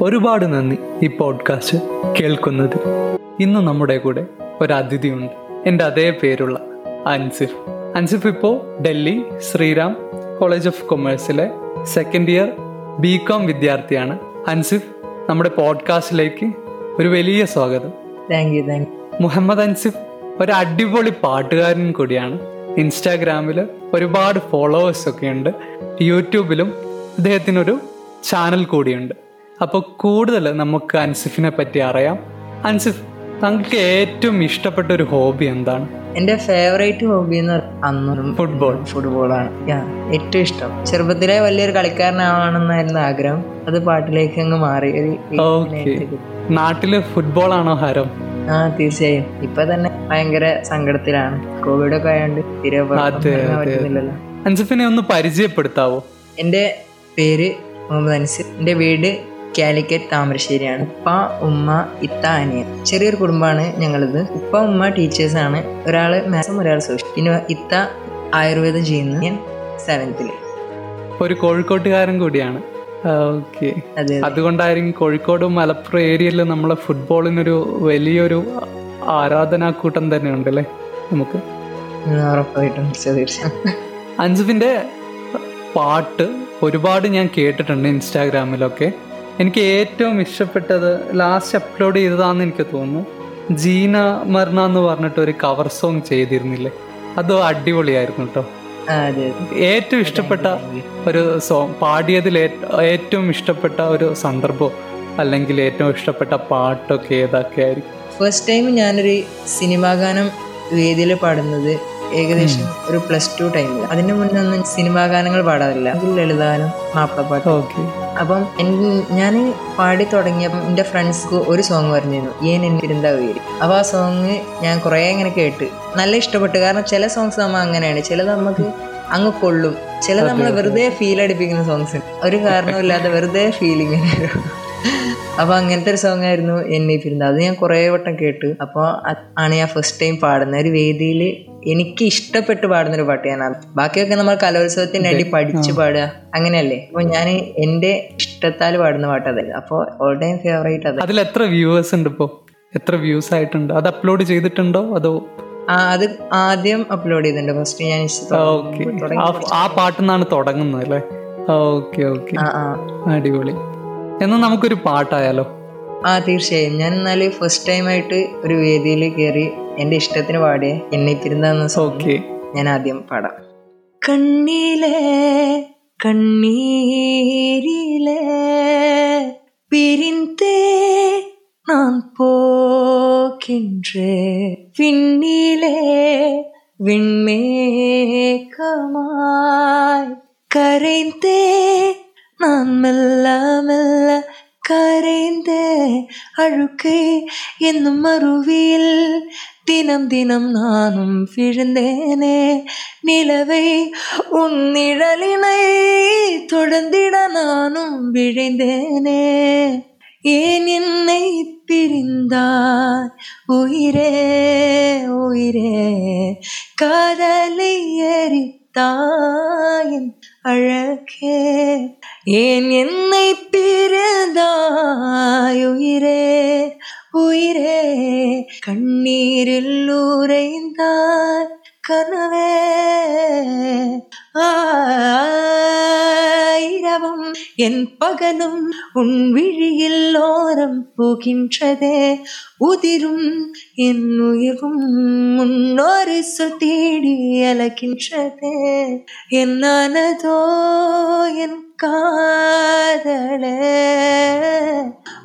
ഒരുപാട് നന്ദി ഈ പോഡ്കാസ്റ്റ് കേൾക്കുന്നത്. ഇന്ന് നമ്മുടെ കൂടെ ഒരു അതിഥിയുണ്ട്. എന്റെ അതേ പേരുള്ള അൻസിഫ്. അൻസിഫ് ഇപ്പോൾ ഡൽഹി ശ്രീറാം കോളേജ് ഓഫ് കൊമേഴ്സിലെ സെക്കൻഡ് ഇയർ ബി കോം വിദ്യാർത്ഥിയാണ്. അൻസിഫ് നമ്മുടെ പോഡ്കാസ്റ്റിലേക്ക് ഒരു വലിയ സ്വാഗതം. Thank you thank Muhammad Ansif ഒരു അടിപൊളി പാട്ടുകാരൻ കൂടിയാണ്. ഇൻസ്റ്റാഗ്രാമിൽ ഒരുപാട് ഫോളോവേഴ്സ് ഒക്കെ ഉണ്ട്. യൂട്യൂബിലും അദ്ദേഹത്തിനൊരു ചാനൽ കൂടിയുണ്ട്. അപ്പോൾ കൂടുതൽ നമുക്ക് അൻസിഫിനെ പറ്റി അറിയാം. അൻസിഫ് താങ്കൾക്ക് ഏറ്റവും ഇഷ്ടപ്പെട്ട ഒരു ഹോബി എന്താണ്? എന്റെ ഫേവറേറ്റ് ഹോബി എന്ന് അന്നും ഫുട്ബോൾ ഫുട്ബോളാണ് ഏറ്റവും ഇഷ്ടം. ചെറുപ്പത്തിലെ വലിയൊരു കളിക്കാരനാവണമെന്നായിരുന്നു ആഗ്രഹം. അത് പാട്ടിലേക്ക് അങ്ങ് മാറി. നാട്ടിൽ ഫുട്ബോൾ ആണോ ഹരം? ആ തീർച്ചയായും. ഇപ്പൊ തന്നെ ഭയങ്കര സങ്കടത്തിലാണ്. കോവിഡ് ഒക്കെ ആയതുകൊണ്ട് പറ്റുന്നില്ലല്ലോ അൻസിഫിനെ ഒന്ന് പരിചയപ്പെടുത്താവോ? എന്റെ പേര് മുഹമ്മദ് അൻസിഫ്. എന്റെ വീട് കാലിക്കറ്റ് താമരശ്ശേരിയാണ്. ഉപ്പ ഉമ്മ ഇത്ത അനിയൻ. ചെറിയൊരു കുടുംബമാണ് ഞങ്ങളിത്. ഉപ്പ ഉമ്മ ടീച്ചേഴ്സാണ് ഒരാൾ മാസം ഒരാൾ സോഷ്യൽ പിന്നെ ഇത്ത ആയുർവേദം ചെയ്യുന്നു. ഞാൻ സെവൻത്തിൽ ഒരു കോഴിക്കോട്ടുകാരൻ കൂടിയാണ്. ഓക്കെ അതെ അതുകൊണ്ടായിരിക്കും കോഴിക്കോട് മലപ്പുറം ഏരിയയിൽ നമ്മളെ ഫുട്ബോളിനൊരു വലിയൊരു ആരാധനാക്കൂട്ടം തന്നെ ഉണ്ടല്ലേ നമുക്ക്? അഞ്ജുവിന്റെ ഉറപ്പായിട്ടും. പാട്ട് ഒരുപാട് ഞാൻ കേട്ടിട്ടുണ്ട് ഇൻസ്റ്റാഗ്രാമിലൊക്കെ. എനിക്ക് ഏറ്റവും ഇഷ്ടപ്പെട്ടത് ലാസ്റ്റ് അപ്ലോഡ് ചെയ്തതാണെന്ന് എനിക്ക് തോന്നുന്നു. ജീന മർണ എന്ന് പറഞ്ഞിട്ട് ഒരു കവർ സോങ് ചെയ്തിരുന്നില്ലേ? അത് അടിപൊളിയായിരുന്നു കേട്ടോ ഏറ്റവും ഇഷ്ടപ്പെട്ട ഒരു സോങ് പാടിയതിൽ ഏറ്റവും ഇഷ്ടപ്പെട്ട ഒരു സന്ദർഭം അല്ലെങ്കിൽ ഏറ്റവും ഇഷ്ടപ്പെട്ട പാട്ടൊക്കെ ഏതൊക്കെ ആയിരിക്കും? ഫസ്റ്റ് ടൈം ഞാനൊരു സിനിമാ ഗാനം വേദിയിൽ പാടുന്നത് ഏകദേശം ഒരു പ്ലസ് ടു ടൈമിൽ അതിന് മുന്നേ ഒന്നും സിനിമാ ഗാനങ്ങൾ പാടാറില്ല. അതിൽ ലളിതഗാനം മാപ്പിളപ്പാട്ട് ഓക്കെ അപ്പം ഞാൻ പാടി തുടങ്ങിയപ്പം എന്റെ ഫ്രണ്ട്സ്ക്ക് ഒരു സോങ് പറഞ്ഞിരുന്നു. ഏൻ എന്നിരുന്ന ഉയരി അപ്പോൾ ആ സോങ് ഞാൻ കുറേ ഇങ്ങനെ കേട്ട്. നല്ല ഇഷ്ടപ്പെട്ടു. കാരണം ചില സോങ്സ് നമ്മൾ അങ്ങനെയാണ്. ചിലത് നമുക്ക് അങ്ങ് കൊള്ളും. ചില നമ്മൾ വെറുതെ ഫീൽ അടിപ്പിക്കുന്ന സോങ്സ് ഒരു കാരണമില്ലാതെ വെറുതെ ഫീലിംഗ് അപ്പോൾ അങ്ങനത്തെ ഒരു സോങ് ആയിരുന്നു. എന്നെ പിരുന്നത് അത് ഞാൻ കുറേ വട്ടം കേട്ടു. അപ്പോൾ ആണ് ഞാൻ ഫസ്റ്റ് ടൈം പാടുന്നത്. ഒരു വേദിയിൽ എനിക്ക് ഇഷ്ടപ്പെട്ട് പാടുന്ന ഒരു പാട്ട് ഞാൻ ബാക്കിയൊക്കെ നമ്മൾ കലോത്സവത്തിന് വേണ്ടി പഠിച്ച് പാടുക. അങ്ങനെയല്ലേ? അപ്പൊ ഞാൻ എന്റെ ഇഷ്ടത്താൽ പാടുന്ന പാട്ട് അതല്ല അപ്പോൾ ഓൾ ടൈം ഫേവറേറ്റ് അതെ. അതിൽ എത്ര വ്യൂവേഴ്സ് ഉണ്ട് ഇപ്പോ? എത്ര വ്യൂസ് ആയിട്ടുണ്ട്? അത് അപ്ലോഡ് ചെയ്തിട്ടുണ്ടോ? അതോ ആ അത് ആദ്യം അപ്ലോഡ് ചെയ്തിട്ടുണ്ട്. ഫസ്റ്റ് ഞാൻ ആ പാട്ടിൽ നിന്നാണ് തുടങ്ങുന്നത് അല്ലേ? ഓക്കെ ഓക്കെ അടിപൊളി. എന്നാൽ നമുക്കൊരു പാട്ടായാലോ? ആ തീർച്ചയായും. ഞാൻ എന്നാൽ ഫസ്റ്റ് ടൈം ആയിട്ട് ഒരു വേദിയിൽ കയറി എൻ്റെ ഇഷ്ടത്തിന് പാടിയ എന്നെ പിരുന്ന സോങ് ഓക്കെ ഞാൻ ആദ്യം പാടാം കണ്ണിലെ കണ്ണീരിലെ പിരിന്തേ நான் போகின்றே விண்ணிலே விண்மேகமாய் கரைந்தே நான் மெல்ல மெல்ல கரைந்த அழுக்கை என்னும் அருவியில் தினம் தினம் நானும் விழுந்தேனே. நிலவை உன் நிழலினை தொடர்ந்திட நானும் விழைந்தேனே. ஏன் என்னை பிரிந்தார் உயிரே உயிரே காதலை எரித்தாயின் அழகே. ஏன் என்னை பிறந்தாயுயிரே? உயிரே. உயிரே கண்ணீரில் உறைந்தாய். கனவே. இரவும் என் பகலும் உன் விழியில் ஓரம் போகின்றதே. உதிரும் என் உயிரும் முன்னொரு சுத்தேடி அலகின்றதே. என்னானதோ என் காதல.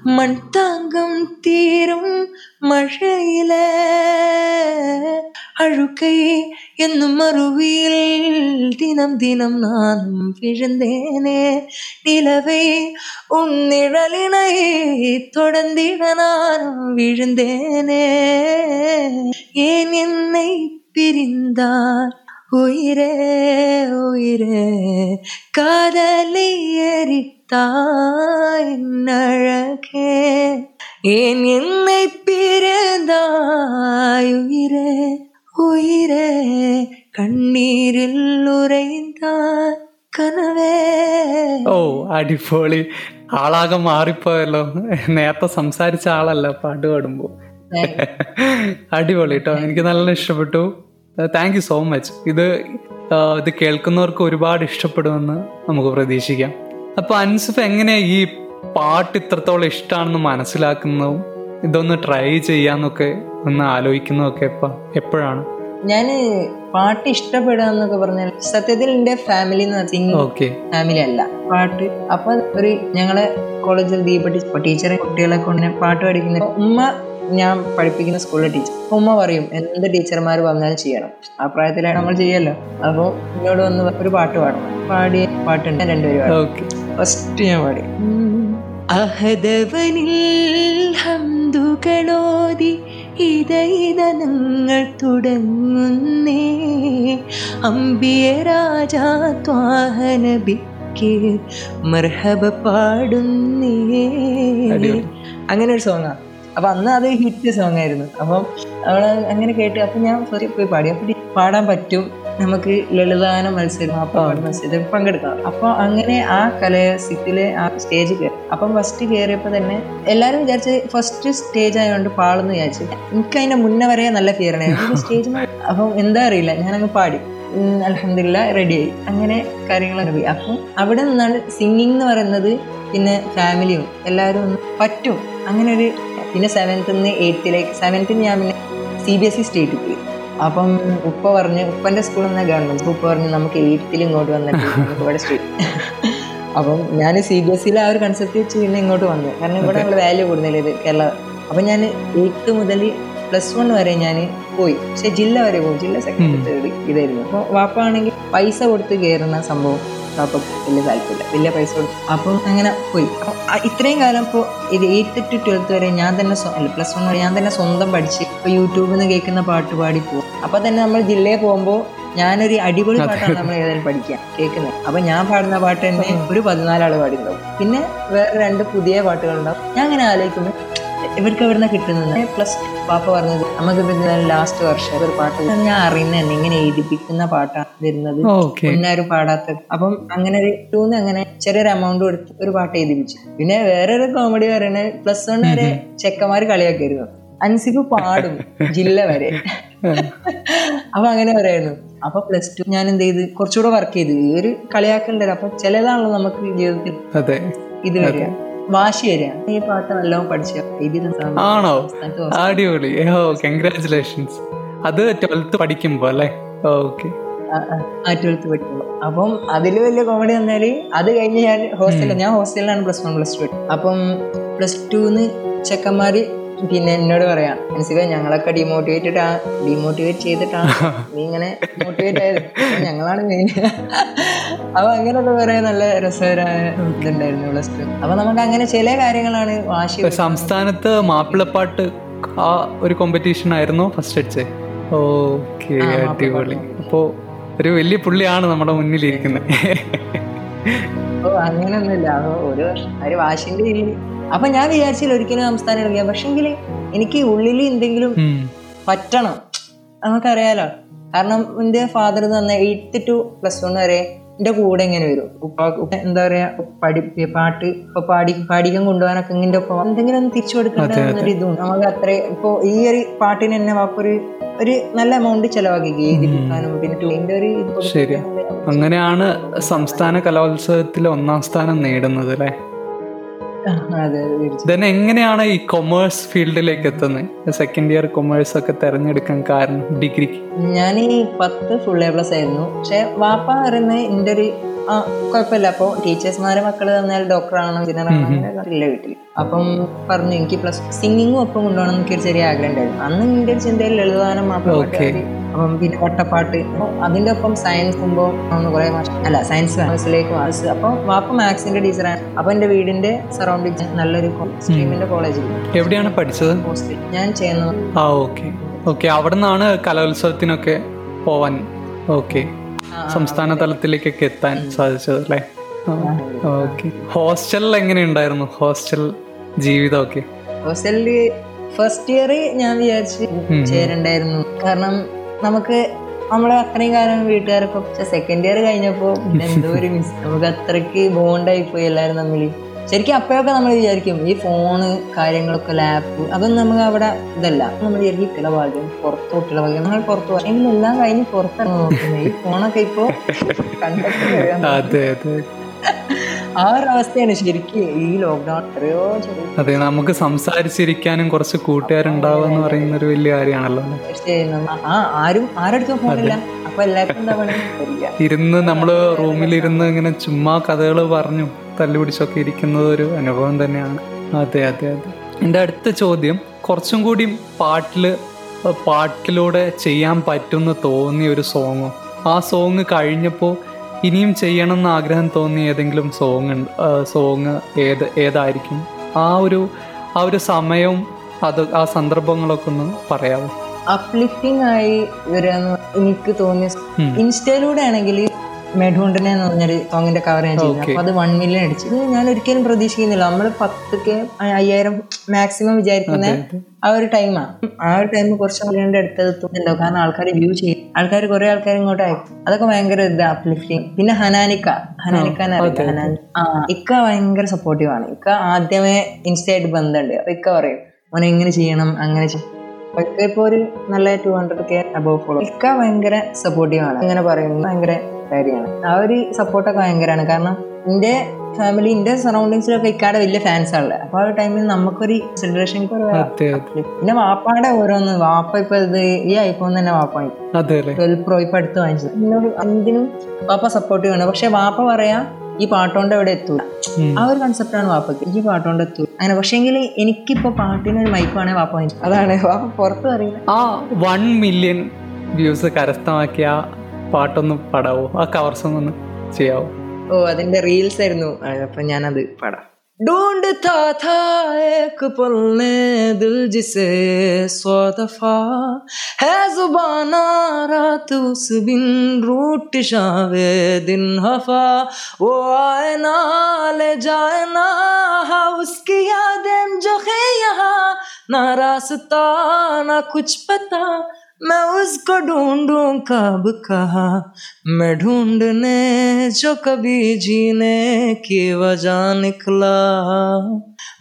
மண் தாங்கும் தீரும் മഴയില അഴുക്കൈ എന്നും മറുവിയിൽ ദിനം ദിനം നാനും വിഴുന്നേനെ നിലവേ ഉന്നിഴലിനെ തുടർന്നിട നാനും വിഴുന്നേനെ ഏൻ എന്നെ പിരിന്താർ ഉയരേ ഉയരേ കാതലേ എരിക്ക எரித்தாய் அழகே ஏன் என்னை பிறந்தாய் உயிரே ഉയരെ കണ്ണീരിൽ ഉറയുന്താൻ കനവേ ഓ അടിപൊളി ആളാകെ മാറിപ്പോയല്ലോ നേരത്തെ സംസാരിച്ച ആളല്ല പാട്ട് പാടുമ്പോ അടിപൊളി കേട്ടോ എനിക്ക് നല്ല ഇഷ്ടപ്പെട്ടു താങ്ക് യു സോ മച്ച് ഇത് ഇത് കേൾക്കുന്നവർക്ക് ഒരുപാട് ഇഷ്ടപ്പെടുമെന്ന് നമുക്ക് പ്രതീക്ഷിക്കാം അപ്പൊ അൻസഫ് എങ്ങനെ ഈ പാട്ട് ഇത്രത്തോളം ഇഷ്ടമാണെന്ന് മനസ്സിലാക്കുന്നതും ഇതൊന്ന് ട്രൈ ചെയ്യാന്നൊക്കെ ഒന്ന് ആലോചിക്കുന്നതൊക്കെ എപ്പ എപ്പോഴാണ്? ഞാൻ പാട്ട് ഇഷ്ടപ്പെടുക എന്നൊക്കെ പറഞ്ഞാൽ സത്യത്തിൽ എന്റെ ഫാമിലി ഓക്കെ. ഫാമിലി അല്ല. പാട്ട്. അപ്പൊ ഒരു ഞങ്ങളെ കോളേജിൽ ദീപ ടീച്ചറെ കുട്ടികളെ കൊണ്ട് പാട്ട് പഠിക്കുന്ന ഉമ്മ ഞാൻ പഠിപ്പിക്കുന്ന സ്കൂളിലെ ടീച്ചർ ഉമ്മ പറയും എന്ത് ടീച്ചർമാർ വന്നാലും ചെയ്യണം. ആ പ്രായത്തിലാണ് നമ്മൾ ചെയ്യല്ലോ. അപ്പോൾ എന്നോട് വന്ന് ഒരു പാട്ട് പാടണം പാടിയ പാട്ടുണ്ട്. രണ്ടുപേരും ഫസ്റ്റ് ഞാൻ പാടി. അഹദവനിൽ ഹന്തുകളോതി ഇതയിതനങ്ങൾ തുടങ്ങുന്നേ. അമ്പിയ രാജാ മർഹബ പാടുന്നേ. അങ്ങനെ ഒരു സോങ്ങാ അപ്പൊ അന്ന് അത് ഹിറ്റ് സോങ് ആയിരുന്നു. അപ്പം അവൾ അങ്ങനെ കേട്ട് അപ്പൊ ഞാൻ പോയി പാടി. അപ്പൊ പാടാൻ പറ്റും. നമുക്ക് ലളിതാന മത്സരം ആ മത്സരം പങ്കെടുക്കാം. അപ്പോൾ അങ്ങനെ ആ കലയസിറ്റിലെ ആ സ്റ്റേജ് കയറി. അപ്പം ഫസ്റ്റ് കയറിയപ്പോ തന്നെ എല്ലാവരും വിചാരിച്ച് ഫസ്റ്റ് സ്റ്റേജ് ആയതുകൊണ്ട് പാടുന്നു വിചാരിച്ചു. എനിക്ക് അതിന്റെ മുന്നേ വരെ നല്ല ഫിയർ ആയിരുന്നു സ്റ്റേജ് അപ്പം എന്താ അറിയില്ല. ഞാനങ്ങ് പാടി. അലഹമില്ല റെഡിയായി അങ്ങനെ കാര്യങ്ങളൊക്കെ പോയി. അപ്പം അവിടെ നിന്നാണ് സിംഗിങ് എന്ന് പറയുന്നത് പിന്നെ ഫാമിലിയും എല്ലാവരും പറ്റും. അങ്ങനെ ഒരു പിന്നെ സെവൻത്തിൽ നിന്ന് എയ്ത്തിലേക്ക് സെവൻത്തിൽ ഞാൻ പിന്നെ സി ബി എസ് ഇ സ്റ്റേറ്റിൽ പോയി. അപ്പം ഉപ്പ പറഞ്ഞ് ഉപ്പന്റെ സ്കൂളിൽ എന്ന ഗവൺമെന്റ് ഉപ്പ പറഞ്ഞ് നമുക്ക് എയ്ത്തിൽ ഇങ്ങോട്ട് വന്നിട്ട് നമുക്ക് ഇവിടെ സ്റ്റേറ്റ് അപ്പം ഞാൻ സി ബി എസ് സിയിലെ ആ ഒരു കൺസെപ്റ്റ് വെച്ച് പിന്നെ ഇങ്ങോട്ട് വന്നു. കാരണം ഇവിടെ നമ്മൾ വാല്യൂ കൂടുന്നില്ല ഇത് കേരള. അപ്പം ഞാൻ എയ്ത്ത് മുതൽ പ്ലസ് വൺ വരെ ഞാൻ പോയി. പക്ഷെ ജില്ല വരെ പോയി. ജില്ല സെക്കൻഡ് തേർഡ് ഇതായിരുന്നു. അപ്പോൾ വാപ്പാണെങ്കിൽ പൈസ കൊടുത്ത് കയറുന്ന സംഭവം. വാപ്പക്ക് വലിയ താല്പര്യമില്ല. വലിയ പൈസ കൊടുക്കും അപ്പം അങ്ങനെ പോയി. അപ്പം ഇത്രയും കാലം ഇപ്പോൾ ഇത് എയ്ത്ത് ടു ട്വൽത്ത് വരെ ഞാൻ തന്നെ അല്ല പ്ലസ് വൺ വരെ ഞാൻ തന്നെ സ്വന്തം പഠിച്ച് ഇപ്പോൾ യൂട്യൂബിൽ നിന്ന് കേൾക്കുന്ന പാട്ട് പാടി പോകും അപ്പം തന്നെ നമ്മൾ ജില്ലയിൽ പോകുമ്പോൾ ഞാനൊരു അടിപൊളി പാട്ടാണ് നമ്മൾ ഏതായാലും പഠിക്കുക. കേൾക്കുന്നത്. അപ്പൊ ഞാൻ പാടുന്ന പാട്ട് തന്നെ ഒരു പതിനാലാൾ പാടിയിട്ടുണ്ടാവും. പിന്നെ വേറെ രണ്ട് പുതിയ പാട്ടുകളുണ്ടാവും. ഞാൻ അങ്ങനെ ആലോചിക്കുമ്പോൾ ഇവർക്ക് എവിടുന്ന കിട്ടുന്നത്? പ്ലസ് പാപ്പ പറഞ്ഞത് നമുക്ക് പിന്നെ ലാസ്റ്റ് വർഷം ഒരു പാട്ട് ഞാൻ അറിയുന്ന തന്നെ ഇങ്ങനെ എഴുതിപ്പിക്കുന്ന പാട്ടാണ് വരുന്നത്. പിന്നെ പാടാത്തത്. പാടാത്ത അപ്പം അങ്ങനെ ഒരു ടൂന്ന് അങ്ങനെ ചെറിയൊരു എമൗണ്ട് കൊടുത്ത് ഒരു പാട്ട് എഴുതിപ്പിച്ചു. പിന്നെ വേറൊരു കോമഡി പറയുന്നത് പ്ലസ് വൺ വരെ ചെക്കന്മാര് കളിയാക്കിയിരുന്നു. അൻസിഫ് പാടും ജില്ല വരെ. അപ്പൊ അങ്ങനെ പറയായിരുന്നു. അപ്പൊ പ്ലസ് ടു ഞാൻ എന്ത് ചെയ്ത്? കുറച്ചുകൂടെ വർക്ക് ചെയ്ത്. ഈ ഒരു കളിയാക്കണ്ടത് അപ്പൊ ചിലതാണല്ലോ നമുക്ക് ജീവിതത്തിൽ ഇത് വരിക. വാശി വരിക ഈ പാട്ട് നല്ലോണം പഠിച്ച ആണോ? അടിപൊളി. ഓ കൺഗ്രാറ്റുലേഷൻസ് അത് ട്വൽത്ത് പഠിക്കുമ്പോ അല്ലേ? ഓക്കെ ആ ട്വൽത്ത് പഠിക്കുമ്പോ. അപ്പം അതിൽ വലിയ കോമഡി വന്നാൽ അത് കഴിഞ്ഞ് ഞാൻ ഹോസ്റ്റലിൽ ഞാൻ ഹോസ്റ്റലിലാണ് പ്ലസ് വൺ പ്ലസ് ടു അപ്പം പ്ലസ് ടുന്ന് ചെക്കന്മാര് പിന്നെ എന്നോട് പറയാം മനസ്സിലാ ഞങ്ങളൊക്കെ ഡിമോട്ടിവേറ്റഡ് ആ ഡിമോട്ടിവേറ്റ് ചെയ്തിട്ടാണ് നീ ഇങ്ങനെ മോട്ടിവേറ്റ് ആയത്. ഞങ്ങളാണ് മെയിൻ അപ്പൊ അങ്ങനെയൊക്കെ കുറെ നല്ല രസകരമായ ഇതുണ്ടായിരുന്നു പ്ലസ് ടു അപ്പൊ നമുക്ക് അങ്ങനെ ചില കാര്യങ്ങളാണ് വാശി സംസ്ഥാനത്ത് മാപ്പിളപ്പാട്ട് ആ ഒരു കോമ്പറ്റീഷൻ ആയിരുന്നു ഫസ്റ്റ് അടിച്ചേ. ഓക്കെ അടിപൊളി. അപ്പോ ഒരു വലിയ പുള്ളിയാണ് നമ്മുടെ മുന്നിലിരിക്കുന്നത് അങ്ങനെയൊന്നുമില്ല ഒരു ഒരു വാശിന്റെ അപ്പൊ ഞാൻ വിചാരിച്ചില്ല ഒരിക്കലും സംസ്ഥാനം ഇറങ്ങിയ. പക്ഷെങ്കിൽ എനിക്ക് ഉള്ളിൽ എന്തെങ്കിലും പറ്റണം. നമുക്കറിയാലോ. കാരണം എന്റെ ഫാദർ തന്നെ എയ്ത്ത് ടു പ്ലസ് വൺ വരെ എന്റെ കൂടെ ഇങ്ങനെ വരും. ഉപ്പ എന്താ പറയാ പഠി പാട്ട് ഇപ്പൊ പാടി പാടിക്കാൻ കൊണ്ടുപോകാനൊക്കെ ഇങ്ങനെ ഒപ്പം എന്തെങ്കിലും ഒന്ന് തിരിച്ചു കൊടുക്കേണ്ട ഇതും നമുക്ക് അത്ര ഇപ്പൊ ഈ ഒരു പാട്ടിന് തന്നെ വാപ്പൊരു ഒരു നല്ല എമൗണ്ട് ചെലവാക്കി എഴുതിപ്പിക്കാനും പിന്നെ ഒരു ശരി അങ്ങനെയാണ് സംസ്ഥാന കലോത്സവത്തിൽ ഒന്നാം സ്ഥാനം നേടുന്നത് അല്ലേ? ദെൻ എങ്ങനെയാണ് ഈ കൊമേഴ്സ് ഫീൽഡിലേക്ക് എത്തുന്നത് സെക്കൻഡ് ഇയർ കൊമേഴ്സ് ഒക്കെ തെരഞ്ഞെടുക്കാൻ കാരണം ഡിഗ്രിക്ക്? ഞാൻ ഈ പത്ത് ഫുൾ എ പ്ലസ് ആയിരുന്നു. പക്ഷെ വാപ്പ പറയുന്നത് എന്റെ ഒരു ആ കുഴപ്പമില്ല. അപ്പോൾ ടീച്ചേഴ്സ്മാരെ മക്കൾ തന്നാൽ ഡോക്ടറാണോ എഞ്ചിനീയറാണോ ഇല്ല വീട്ടിൽ അപ്പം പറഞ്ഞു എനിക്ക് പ്ലസ് സിംഗിങ്ങും ഒപ്പം കൊണ്ടുപോകണം എനിക്ക് ഒരു ചെറിയ ആഗ്രഹം ഉണ്ടായിരുന്നു. അന്ന് എന്റെ ഒരു ചിന്തയിൽ ലളിതഗാനം മാത്രമേ അപ്പം പിന്നെ ഒട്ടപ്പാട്ട് അപ്പോൾ അതിന്റെ ഒപ്പം സയൻസ് മുമ്പോ കുറേ അല്ല സയൻസ് ക്ലാസ്സിലേക്ക് വാസ് അപ്പോൾ വാപ്പ മാത്സിന്റെ ടീച്ചറാണ് അപ്പൊ എന്റെ വീടിന്റെ സറൗണ്ടിങ് നല്ലൊരു സ്ട്രീമിന്റെ കോളേജിൽ എവിടെയാണ് പഠിച്ചത്? ഞാൻ ചെയ്യുന്നത് ആ ഓക്കെ ഓക്കെ അവിടെ നിന്നാണ് കലോത്സവത്തിനൊക്കെ പോവാൻ ഓക്കെ സംസ്ഥാന തലത്തിലേക്കൊക്കെ എത്താൻ സാധിച്ചത് അല്ലേ? ഓക്കെ ഹോസ്റ്റലിൽ എങ്ങനെയുണ്ടായിരുന്നു? ഹോസ്റ്റൽ ജീവിതമൊക്കെ? ഹോസ്റ്റലിൽ ഫസ്റ്റ് ഇയർ ഞാൻ വിചാരിച്ചു ചേരണ്ടായിരുന്നു. കാരണം നമുക്ക് നമ്മളെ അത്രയും കാലം വീട്ടുകാരൊക്കെ സെക്കൻഡ് ഇയർ കഴിഞ്ഞപ്പോ എന്തോ ഒരു മിസ് നമുക്ക് അത്രയ്ക്ക് ബോണ്ടായി പോയി എല്ലാവരും തമ്മിൽ ശരിക്കും അപ്പോഴൊക്കെ നമ്മൾ വിചാരിക്കും ഈ ഫോണ് കാര്യങ്ങളൊക്കെ ലാപ്പ് അതൊന്നും നമുക്ക് അവിടെ ഇതല്ല. നമ്മൾ വിചാരിക്കും ചില ഭാഗ്യം പുറത്ത് കുട്ടികളെ ഭാഗ്യം നമ്മൾ പുറത്ത് പോകും. എങ്കിലും എല്ലാം കഴിഞ്ഞ് പുറത്തിറങ്ങി നോക്കുന്നത് ഈ ഫോണൊക്കെ ഇപ്പോ കണ്ടെത്തി ആ ഒരു അവസ്ഥയാണ് ശരിക്കും ഈ ലോക്ക്ഡൌൺ എത്രയോ അതെ നമുക്ക് സംസാരിച്ചിരിക്കാനും കുറച്ച് കൂട്ടുകാരുണ്ടാവുക എന്ന് പറയുന്ന ഒരു വലിയ കാര്യമാണല്ലോ? ആ ആരും ആരടുത്തും ഫോണില്ല അപ്പൊ എല്ലാവർക്കും ഇരുന്ന് നമ്മൾ റൂമിലിരുന്ന് ഇങ്ങനെ ചുമ്മാ കഥകൾ പറഞ്ഞു. തല്ലുപിടിച്ചൊക്കെ ഇരിക്കുന്നത് ഒരു അനുഭവം തന്നെയാണ്. അതെ അതെ അതെ. എന്റെ അടുത്ത ചോദ്യം കുറച്ചും കൂടി പാട്ടിൽ പാട്ടിലൂടെ ചെയ്യാൻ പറ്റുമെന്ന് തോന്നിയ ഒരു സോങ്ങോ? ആ സോങ് കഴിഞ്ഞപ്പോൾ ഇനിയും ചെയ്യണം എന്ന് ആഗ്രഹം തോന്നിയ ഏതെങ്കിലും സോങ് ഉണ്ട് സോങ് ഏത് ഏതായിരിക്കും? ആ ഒരു ആ ഒരു സമയവും അത് ആ സന്ദർഭങ്ങളൊക്കെ ഒന്ന് പറയാമോ അപ്ലിഫ്റ്റിംഗ് ആയി വരാന്ന് എനിക്ക് തോന്നിയ. ഇൻസ്റ്റയിലൂടെ ആണെങ്കിൽ മെഡ്ഹുണ്ടിനെ എന്ന് പറഞ്ഞൊരു സോങ്ങിന്റെ കവർ ഞാൻ ചെയ്തു. അപ്പൊ അത് വൺ മില്യൺ അടിച്ചു. ഇത് ഞാൻ ഒരിക്കലും പ്രതീക്ഷിക്കുന്നില്ല. നമ്മൾ പത്തൊക്കെ അയ്യായിരം മാക്സിമം വിചാരിക്കുന്ന ആ ഒരു ടൈമാണ് ആ. ഒരു ടൈം കുറച്ച് മില്യണിന്റെ അടുത്ത് കാരണം ആൾക്കാർ വ്യൂ ചെയ്യും. ആൾക്കാർ കുറെ ആൾക്കാർ ഇങ്ങോട്ട് അയക്കും അതൊക്കെ ഭയങ്കര ഇത് അപ്ലിഫ്റ്റിംഗ് പിന്നെ ഹനാനിക്ക. ഹനാനിക്ക ആ ഇക്ക ഭയങ്കര സപ്പോർട്ടീവ് ആണ്. ഇക്ക ആദ്യമേ ഇൻസ്റ്റയായിട്ട് ബന്ധമുണ്ട്. അപ്പൊ ഇക്ക പറയും മോനെ എങ്ങനെ ചെയ്യണം അങ്ങനെ ചെയ്യണം. ഇപ്പൊ ഒരു നല്ല two hundred K above follow ഇക്ക ഭയങ്കര സപ്പോർട്ടീവ് ആണ്. അങ്ങനെ പറയുന്നത് ഭയങ്കര കാര്യമാണ് ആ ഒരു സപ്പോർട്ടൊക്കെ ഭയങ്കരമാണ് കാരണം എന്റെ ഫാമിലി എന്റെ സറൗണ്ടിങ്സിലൊക്കെ ഇക്കാടെ വലിയ ഫാൻസ് ആണല്ലേ. അപ്പൊ ആ ഒരു ടൈമിൽ നമുക്കൊരു സെലിബ്രേഷൻ പിന്നെ വാപ്പാടെ ഓരോന്ന്. വാപ്പ ഇപ്പൊ ഇത് ഈ ഐഫോൺ തന്നെ വാപ്പ വാങ്ങി അതെ ട്വൽവ് പ്രോ ഇപ്പൊ അടുത്ത് വാങ്ങിച്ചത്. എന്നോട് എന്തിനും വാപ്പ സപ്പോർട്ട് ആണ് പക്ഷെ വാപ്പ പറയാ ഈ പാട്ടോണ്ട് എവിടെ എത്തൂ. ആ ഒരു കൺസെപ്റ്റാണ് വാപ്പക്ക്. ഈ പാട്ടോണ്ട് എത്തൂ. അങ്ങനെ പക്ഷേങ്കിൽ എനിക്കിപ്പോ പാട്ടിന് ഒരു മൈക്ക് വേണേ വാപ്പ വാങ്ങിച്ചു അതാണ്. വാപ്പ പുറത്ത് പറയുന്നത്. ആ വൺ മില്യൺ വ്യൂസ് കരസ്ഥമാക്കിയ പാട്ടൊന്ന് പാടാവോ ആ കവർ സോങ് ഒന്ന് ചെയ്യാവോ ഓ അതിന്റെ റീൽസ് ആയിരുന്നു ആ, അപ്പൊ ഞാനത് പാടാം ढूंढता था एक पल ने दिल जिसे सौ दफा है जुबाना रात उस बिन रूट जावे दिन हफा वो आए ना ले जाए ना हाँ उसकी यादें जो है यहाँ ना रास्ता ना कुछ पता मैं उसको ढूंढूं कब कहा। मैं ढूँढने जो कभी जीने की वजह निकला।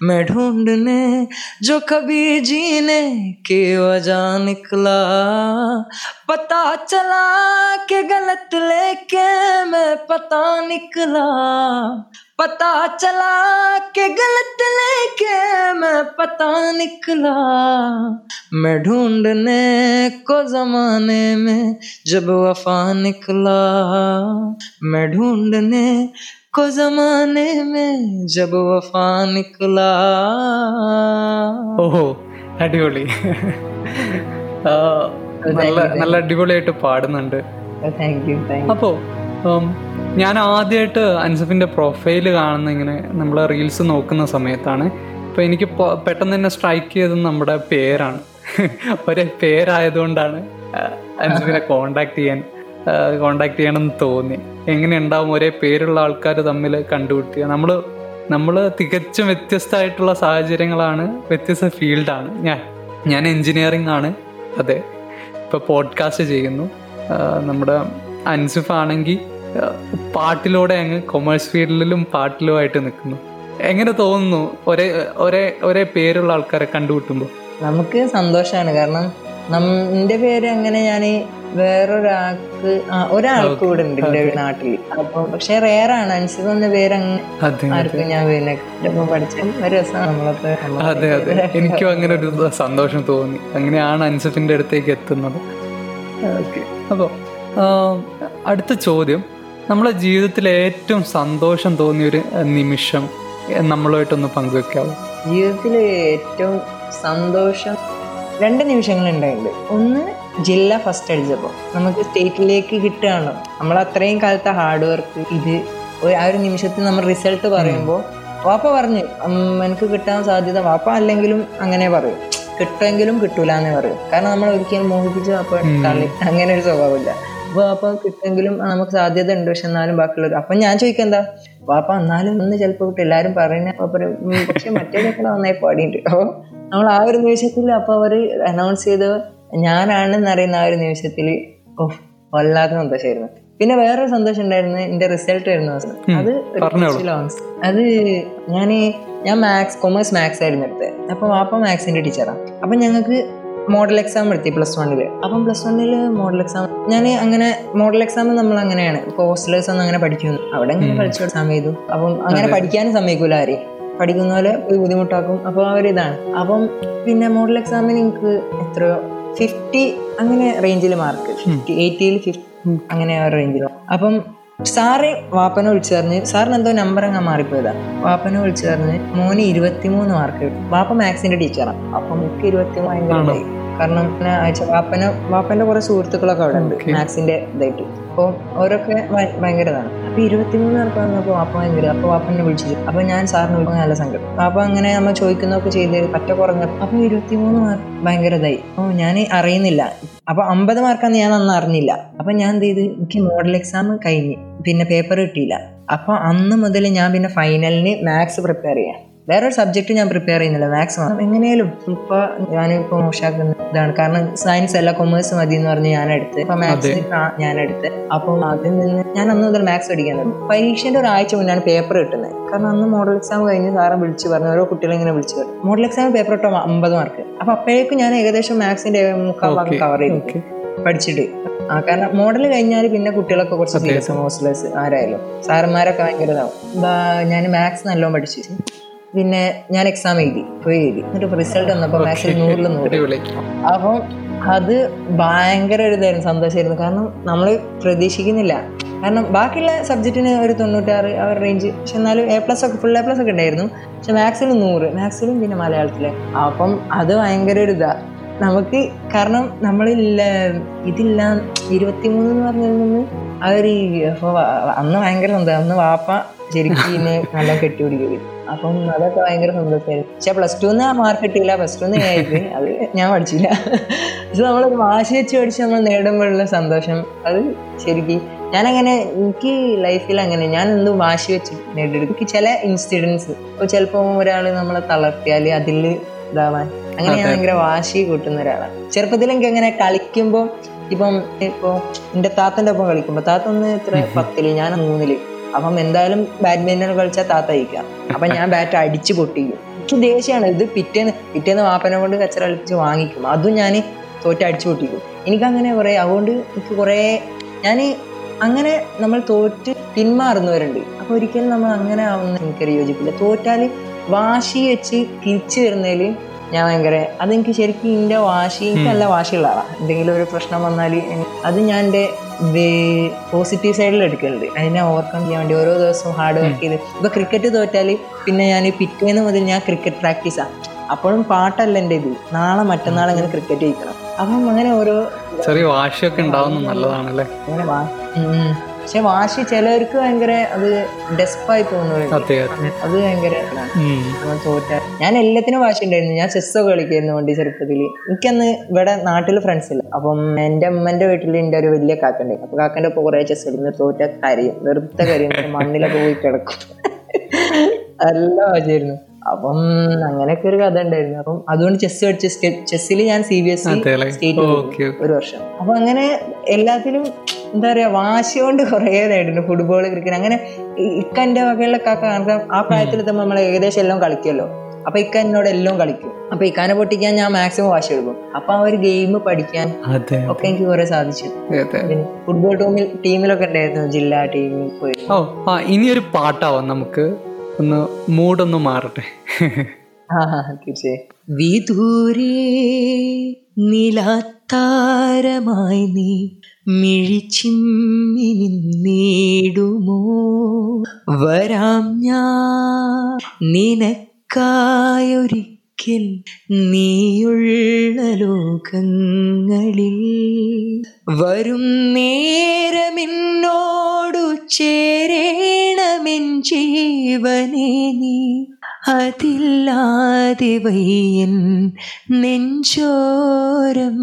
मैं ढूँढने जो कभी जीने की वजह निकला। पता चला के गलत लेके मैं पता निकला। पता चला कि गलत लेके मैं पता निकला मैं ढूंढने को जमाने में जब वफा निकला मैं ढूंढने को जमाने में जब वफा निकला ഓഹോ അടിപൊളി ആ, നല്ല നല്ല അടിപൊളിയായിട്ട് പാടുന്നുണ്ട് താങ്ക് യു താങ്ക് അപ്പോൾ ഞാൻ ആദ്യമായിട്ട് അൻസഫിന്റെ പ്രൊഫൈൽ കാണുന്ന ഇങ്ങനെ നമ്മൾ റീൽസ് നോക്കുന്ന സമയത്താണ്. അപ്പോൾ എനിക്ക് പെട്ടെന്ന് തന്നെ സ്ട്രൈക്ക് ചെയ്തത് നമ്മുടെ പേരാണ്. ഒരേ പേരായതുകൊണ്ടാണ് അൻസഫിനെ കോണ്ടാക്ട് ചെയ്യാൻ കോണ്ടാക്ട് ചെയ്യണമെന്ന് തോന്നി. എങ്ങനെ ഉണ്ടാവും ഒരേ പേരുള്ള ആൾക്കാർ തമ്മിൽ കണ്ടുപിട്ടിയ നമ്മൾ നമ്മൾ തികച്ചും വ്യത്യസ്തമായിട്ടുള്ള സാഹചര്യങ്ങളാണ് വ്യത്യസ്ത ഫീൽഡാണ്. ഞാൻ ഞാൻ എൻജിനീയറിംഗ് ആണ്. അതെ. ഇപ്പോൾ പോഡ്കാസ്റ്റ് ചെയ്യുന്നു. നമ്മുടെ അൻസിഫ് ആണെങ്കിൽ പാട്ടിലൂടെ അങ്ങ് കൊമേഴ്സ് ഫീൽഡിലും പാട്ടിലുമായിട്ട് നിൽക്കുന്നു. എങ്ങനെ തോന്നുന്നു ഒരേ ഒരേ ഒരേ പേരുള്ള ആൾക്കാരെ കണ്ടുമുട്ടുമ്പോൾ? നമുക്ക് സന്തോഷമാണ് കാരണം എന്റെ പേര് അങ്ങനെ ഞാൻ വേറൊരാൾക്ക് ഒരാൾക്ക് ഇവിടെ ഉണ്ട് എന്റെ നാട്ടിൽ അപ്പൊ പക്ഷെ റേറാണ് അനുസരിച്ച് എന്ന പേര് അതെ ആർക്കും ഞാൻ പിന്നെ പഠിച്ച ഒരു രസമാണ് നമ്മളൊക്കെ അതെ അതെ. എനിക്കും അങ്ങനെ ഒരു സന്തോഷം തോന്നി. അങ്ങനെയാണ് അൻസഫിന്റെ അടുത്തേക്ക് എത്തുന്നത്. ഓക്കെ. അപ്പോൾ അടുത്ത ചോദ്യം. നമ്മളെ ജീവിതത്തിൽ ഏറ്റവും സന്തോഷം തോന്നിയ ഒരു നിമിഷം നമ്മളുമായിട്ടൊന്ന് പങ്കുവെക്കാവോ? ജീവിതത്തിൽ ഏറ്റവും സന്തോഷം രണ്ട് നിമിഷങ്ങൾ ഉണ്ടായിട്ടുണ്ട് ഒന്ന് ജില്ല ഫസ്റ്റ് അടിച്ചപ്പോൾ. നമുക്ക് സ്റ്റേറ്റിലേക്ക് കിട്ടുകയാണല്ലോ നമ്മൾ അത്രയും കാലത്തെ ഹാർഡ് വർക്ക് ഇത് ആ ഒരു നിമിഷത്തിൽ നമ്മൾ റിസൾട്ട് പറയുമ്പോൾ വാപ്പ പറഞ്ഞു "ഉം, എനിക്ക് കിട്ടാൻ സാധ്യത വാപ്പ അല്ലെങ്കിലും അങ്ങനെ പറയും. കിട്ടുമെങ്കിലും കിട്ടൂല എന്നേ പറയും. കാരണം നമ്മൾ ഒരിക്കലും മോഹിപ്പിച്ച് വാപ്പ തള്ളി അങ്ങനെ ഒരു സ്വഭാവമില്ല. വാപ്പ കിട്ടുമെങ്കിലും നമുക്ക് സാധ്യത ഉണ്ട് പക്ഷെ എന്നാലും ബാക്കിയുള്ളവർ അപ്പൊ ഞാൻ ചോദിക്കാം എന്താ വാപ്പ എന്നാലും ഒന്ന് ചിലപ്പോൾ എല്ലാരും പറയുന്ന വാപ്പ പറയും, "ഉം, പക്ഷെ മറ്റേ നന്നായി പാടിയിട്ട് അപ്പൊ നമ്മൾ ആ ഒരു നിമിഷത്തിൽ അപ്പൊ അവർ അനൗൺസ് ചെയ്ത് ഞാനാണെന്ന് അറിയുന്ന ആ ഒരു നിമിഷത്തിൽ ഓഹ് വല്ലാത്ത സന്തോഷമായിരുന്നു പിന്നെ വേറൊരു സന്തോഷം ഉണ്ടായിരുന്നു എന്റെ റിസൾട്ട് വരുന്ന ദിവസം. അത് അത് ഞാൻ ഞാൻ മാത്സ് കൊമേഴ്സ് മാത്സ് ആയിരുന്നു എടുത്തത്. അപ്പൊ വാപ്പ മാത്സിന്റെ ടീച്ചറാണ് അപ്പൊ ഞങ്ങൾക്ക് മോഡൽ എക്സാം എടുത്തി പ്ലസ് വണ്ണിൽ അപ്പം പ്ലസ് വണ്ണിൽ മോഡൽ എക്സാം ഞാൻ അങ്ങനെ മോഡൽ എക്സാം നമ്മൾ അങ്ങനെയാണ്. ഇപ്പൊ ഹോസ്റ്റലേഴ്സ് ഒന്നും അങ്ങനെ പഠിക്കുന്നു. അവിടെ അങ്ങനെ പഠിച്ചു എക്സാം ചെയ്തു അപ്പം അങ്ങനെ പഠിക്കാനും സമ്മതിക്കൂല ആരെയും. പഠിക്കുന്ന പോലെ പോയി ബുദ്ധിമുട്ടാക്കും. അപ്പോൾ ഇതാണ്. അപ്പം പിന്നെ മോഡൽ എക്സാമിന് എനിക്ക് എത്രയോ ഫിഫ്റ്റി അങ്ങനെ റേഞ്ചിൽ മാർക്ക് ഫിഫ്റ്റി എയ്റ്റിയിൽ ഫിഫ്റ്റി അങ്ങനെ ആ റേഞ്ചിൽ അപ്പം സാറ് വാപ്പനെ വിളിച്ചു പറഞ്ഞ് സാറിന് എന്തോ നമ്പർ അങ്ങ് മാറിപ്പോയതാ. വാപ്പനെ വിളിച്ചു പറഞ്ഞ് മോന് ഇരുപത്തിമൂന്ന് മാർക്ക് കിട്ടും. വാപ്പ മാത്സിന്റെ ടീച്ചറാണ് അപ്പൊ മുക്ക് ഇരുപത്തിമൂന്ന്. കാരണം അയച്ച വാപ്പന വാപ്പന്റെ കുറെ സുഹൃത്തുക്കളൊക്കെ അവിടെ ഉണ്ട്. മാത്സിന്റെ ഇതായിട്ട്. അപ്പോൾ അവരൊക്കെ ഭയ- ഭയങ്കര ഇതാണ് അപ്പൊ ഇരുപത്തിമൂന്ന് മാർക്ക് വന്നപ്പോൾ വാപ്പ ഭയങ്കര അപ്പൊ വാപ്പനെ വിളിച്ചു. അപ്പോൾ ഞാൻ സാറിന് വിളിക്കാൻ നല്ല സങ്കടം. അപ്പോൾ അങ്ങനെ നമ്മൾ ചോദിക്കുന്നതൊക്കെ ചെയ്ത് പറ്റ കുറഞ്ഞ അപ്പൊ ഇരുപത്തിമൂന്ന് മാർക്ക് ഭയങ്കര ഇതായി. ഓ ഞാൻ അറിയുന്നില്ല. അപ്പോൾ അമ്പത് മാർക്കാന്ന് ഞാൻ അന്ന് അറിഞ്ഞില്ല. അപ്പോൾ ഞാൻ എന്ത് ചെയ്ത്? എനിക്ക് മോഡൽ എക്സാം കഴിഞ്ഞ്. പിന്നെ പേപ്പർ കിട്ടിയില്ല. അപ്പോൾ അന്ന് മുതൽ ഞാൻ പിന്നെ ഫൈനലിന് മാത്സ് പ്രിപ്പയർ ചെയ്യാം. വേറൊരു സബ്ജക്റ്റ് ഞാൻ പ്രിപ്പയർ ചെയ്യുന്നില്ല. മാത്സ് എങ്ങനെയും എങ്ങനെയാലും ഇപ്പൊ ഞാനിപ്പോ മോശമാക്കുന്ന ഇതാണ്. കാരണം സയൻസ് അല്ല കൊമേഴ്സ് മതി എന്ന് പറഞ്ഞ് ഞാൻ എടുത്ത് അപ്പൊ മാത്സ് ഞാൻ എടുത്ത് അപ്പം അതിൽ നിന്ന് ഞാൻ അന്ന് മുതൽ മാത്സ് പഠിക്കാൻ തുടങ്ങി. പരീക്ഷന്റെ ഒരാഴ്ച മുന്നാണ് പേപ്പർ കിട്ടുന്നത്. കാരണം അന്ന് മോഡൽ എക്സാം കഴിഞ്ഞ് സാറും വിളിച്ച് പറഞ്ഞു. ഓരോ കുട്ടികളെ ഇങ്ങനെ വിളിച്ചു പറഞ്ഞു. മോഡൽ എക്സാം പേപ്പർ ഇട്ടോ അമ്പത് മാർക്ക് അപ്പൊ അപ്പോഴേക്കും ഞാൻ ഏകദേശം മാത്സിന്റെ മുക്കാൽ ഭാഗം കവർ ചെയ്തു. പഠിച്ചിട്ട്. ആ കാരണം മോഡൽ കഴിഞ്ഞാൽ പിന്നെ കുട്ടികളൊക്കെ കുറച്ച് ഹോസ്റ്റലേഴ്സ് ആരായാലും. സാറന്മാരൊക്കെ ഭയങ്കര ഇതാവും. ഞാൻ മാത്സ് നല്ലോണം പഠിച്ചു. പിന്നെ ഞാൻ എക്സാം എഴുതി പോയി എഴുതി. എന്നിട്ട് റിസൾട്ട് വന്നപ്പോൾ മാത്സിൽ നൂറിൽ നൂറ്. അപ്പം അത് ഭയങ്കര ഒരു ഇതായിരുന്നു സന്തോഷമായിരുന്നു കാരണം നമ്മൾ പ്രതീക്ഷിക്കുന്നില്ല. കാരണം ബാക്കിയുള്ള സബ്ജക്റ്റിന് ഒരു തൊണ്ണൂറ്റാറ് ആ ഒരു റേഞ്ച് പക്ഷെ എന്നാലും എ പ്ലസ് ഒക്കെ ഫുൾ എ പ്ലസ് ഒക്കെ ഉണ്ടായിരുന്നു. പക്ഷെ മാത്സിൽ നൂറ് മാത്സിലും പിന്നെ മലയാളത്തിലെ. അപ്പം അത് ഭയങ്കര ഒരു ഇതാ. നമുക്ക് കാരണം നമ്മളില്ല ഇതില്ല ഇരുപത്തിമൂന്ന് എന്ന് പറഞ്ഞതിൽ നിന്ന് അവർ അന്ന് ഭയങ്കര സന്തോഷം. അന്ന് വാപ്പ ശരിക്കും നല്ല കെട്ടിപിടിക്കും അപ്പം അതൊക്കെ ഭയങ്കര സന്തോഷമായിരുന്നു പക്ഷെ പ്ലസ് ടു എന്ന് മാർക്ക് കിട്ടിയില്ല. പ്ലസ് ടുന്ന് ആയിട്ട്. അത് ഞാൻ പഠിച്ചില്ല. പക്ഷെ നമ്മൾ വാശി വെച്ച് പഠിച്ച് നമ്മൾ നേടുമ്പോഴുള്ള സന്തോഷം. അത് ശരിക്കും ഞാനങ്ങനെ എനിക്ക് ലൈഫിൽ അങ്ങനെ ഞാൻ എന്ത് വാശി വെച്ച് നേടിയെടുക്കും? എനിക്ക് ചില ഇൻസിഡൻസ് ഇപ്പോൾ ചിലപ്പോൾ ഒരാൾ നമ്മളെ തളർത്തിയാൽ അതിൽ ഇതാവാൻ. അങ്ങനെ ഞാൻ ഭയങ്കര വാശി കൂട്ടുന്ന ഒരാളാണ്. ചെറുപ്പത്തിൽ എനിക്ക് അങ്ങനെ കളിക്കുമ്പോൾ ഇപ്പം ഇപ്പോൾ എന്റെ താത്തന്റെ ഒപ്പം കളിക്കുമ്പോൾ താത്ത ഒന്ന് ഇത്ര പത്തിൽ. ഞാൻ മൂന്നിൽ. അപ്പം എന്തായാലും ബാഡ്മിന്റൺ കളിച്ചാൽ താത്ത അയക്കാം അപ്പം ഞാൻ ബാറ്റ് അടിച്ച് പൊട്ടിക്കും. എനിക്ക് ദേഷ്യമാണ് ഇത് പിറ്റേന്ന് പിറ്റേന്ന് വാപ്പനെ കൊണ്ട് കച്ചറ കളിച്ച് വാങ്ങിക്കും. അതും ഞാൻ തോറ്റ അടിച്ചു പൊട്ടിക്കും. എനിക്കങ്ങനെ കുറേ അതുകൊണ്ട് എനിക്ക് കുറേ ഞാൻ അങ്ങനെ നമ്മൾ തോറ്റ് പിന്മാറുന്നവരുണ്ട്. അപ്പോൾ ഒരിക്കലും നമ്മൾ അങ്ങനെ ആവുന്ന എനിക്കൊരു യോജിപ്പില്ല തോറ്റാൽ വാശി വെച്ച് തിരിച്ചു വരുന്നതിൽ ഞാൻ ഭയങ്കര അതെനിക്ക് ശരിക്കും എന്റെ വാശി എനിക്ക് നല്ല വാശിയുള്ള ആളാണ് എന്തെങ്കിലും ഒരു പ്രശ്നം വന്നാൽ അത് ഞാൻ എന്റെ പോസിറ്റീവ് സൈഡിൽ എടുക്കലുണ്ട്. അതിനെ ഓവർകം ചെയ്യാൻ വേണ്ടി ഓരോ ദിവസവും ഹാർഡ് വർക്ക് ചെയ്ത്. ഇപ്പോൾ ക്രിക്കറ്റ് തോറ്റാൽ പിന്നെ ഞാൻ പിറ്റേന്ന് മുതൽ ഞാൻ ക്രിക്കറ്റ് പ്രാക്ടീസാണ് അപ്പോഴും പാട്ടല്ല എന്റെ ഇത് നാളെ മറ്റന്നാൾ അങ്ങനെ ക്രിക്കറ്റ് ജയിക്കണം. അപ്പം അങ്ങനെ ഓരോ ചെറിയ വാശിയൊക്കെ ഉണ്ടാവുന്നത് നല്ലതാണല്ലേ? അങ്ങനെ വാ. പക്ഷെ വാശി ചിലർക്ക് ഭയങ്കര അത് ഡെസ്പായി തോന്നുന്നു അതെ ഭയങ്കര തോറ്റ. ഞാൻ എല്ലാത്തിനും വാശി ഉണ്ടായിരുന്നു. ഞാൻ ചെസ്സൊക്കെ കളിക്കായിരുന്നു വണ്ടി ചെറുപ്പത്തിൽ എനിക്കന്ന് ഇവിടെ നാട്ടിൽ ഫ്രണ്ട്സ് ഇല്ല. അപ്പം എന്റെ അമ്മന്റെ വീട്ടിൽ എന്റെ ഒരു വലിയ കാക്കണ്ടേ അപ്പൊ കാക്കന്റെ ഒപ്പം കുറെ ചെസ് കളിക്കുന്നു തോറ്റ കരയും. വെറുതെ കരയും. മണ്ണിലൊക്കെ പോയി കിടക്കും. നല്ല വാശിയായിരുന്നു. അപ്പം അങ്ങനെയൊക്കെ ഒരു കഥ ഉണ്ടായിരുന്നു. അപ്പം അതുകൊണ്ട് ചെസ് കളിച്ച് ചെസ്സിൽ ഞാൻ സി ബി എസ് സ്റ്റേറ്റ് ഒരു വർഷം. അപ്പൊ അങ്ങനെ എല്ലാത്തിലും എന്താ പറയാ വാശി കൊണ്ട് കുറേ നേടുന്നു ഫുട്ബോൾ ക്രിക്കറ്റ് അങ്ങനെ ഇക്കന്റെ വകയിലൊക്കെ കാരണം ആ പ്രായത്തിൽ തന്നെ നമ്മൾ ഏകദേശം എല്ലാം കളിക്കുമല്ലോ അപ്പൊ ഇക്ക എന്നോട് എല്ലാം കളിക്കും. അപ്പൊ ഇക്കാനെ പൊട്ടിക്കാൻ ഞാൻ മാക്സിമം വാശി എടുക്കും അപ്പൊ ആ ഒരു ഗെയിം പഠിക്കാൻ ഒക്കെ എനിക്ക് കുറെ സാധിച്ചു. ഫുട്ബോൾ ടീമിൽ ടീമിലൊക്കെ ഉണ്ടായിരുന്നു. ജില്ലാ ടീമിൽ പോയി ഓ ആ ഇനിയൊരു പാട്ടാവാം നമുക്ക്. ഒന്ന് മൂഡൊന്ന് മാറട്ടെ. ആ ആ, തീർച്ചയായും. വിദൂരേ നിലാത്താരമായി നീ മിഴിച്ചിമ്മി നേടുമോ വരാം ഞാൻ. നിനക്കായൊരിക്കൽ നീയുള്ള ലോകങ്ങളിൽ വരും നേരമെന്നോടു ചേരേണമെൻ ജീവനേ നീ അതില്ലാതെ വയ്യൻ നെഞ്ചോരം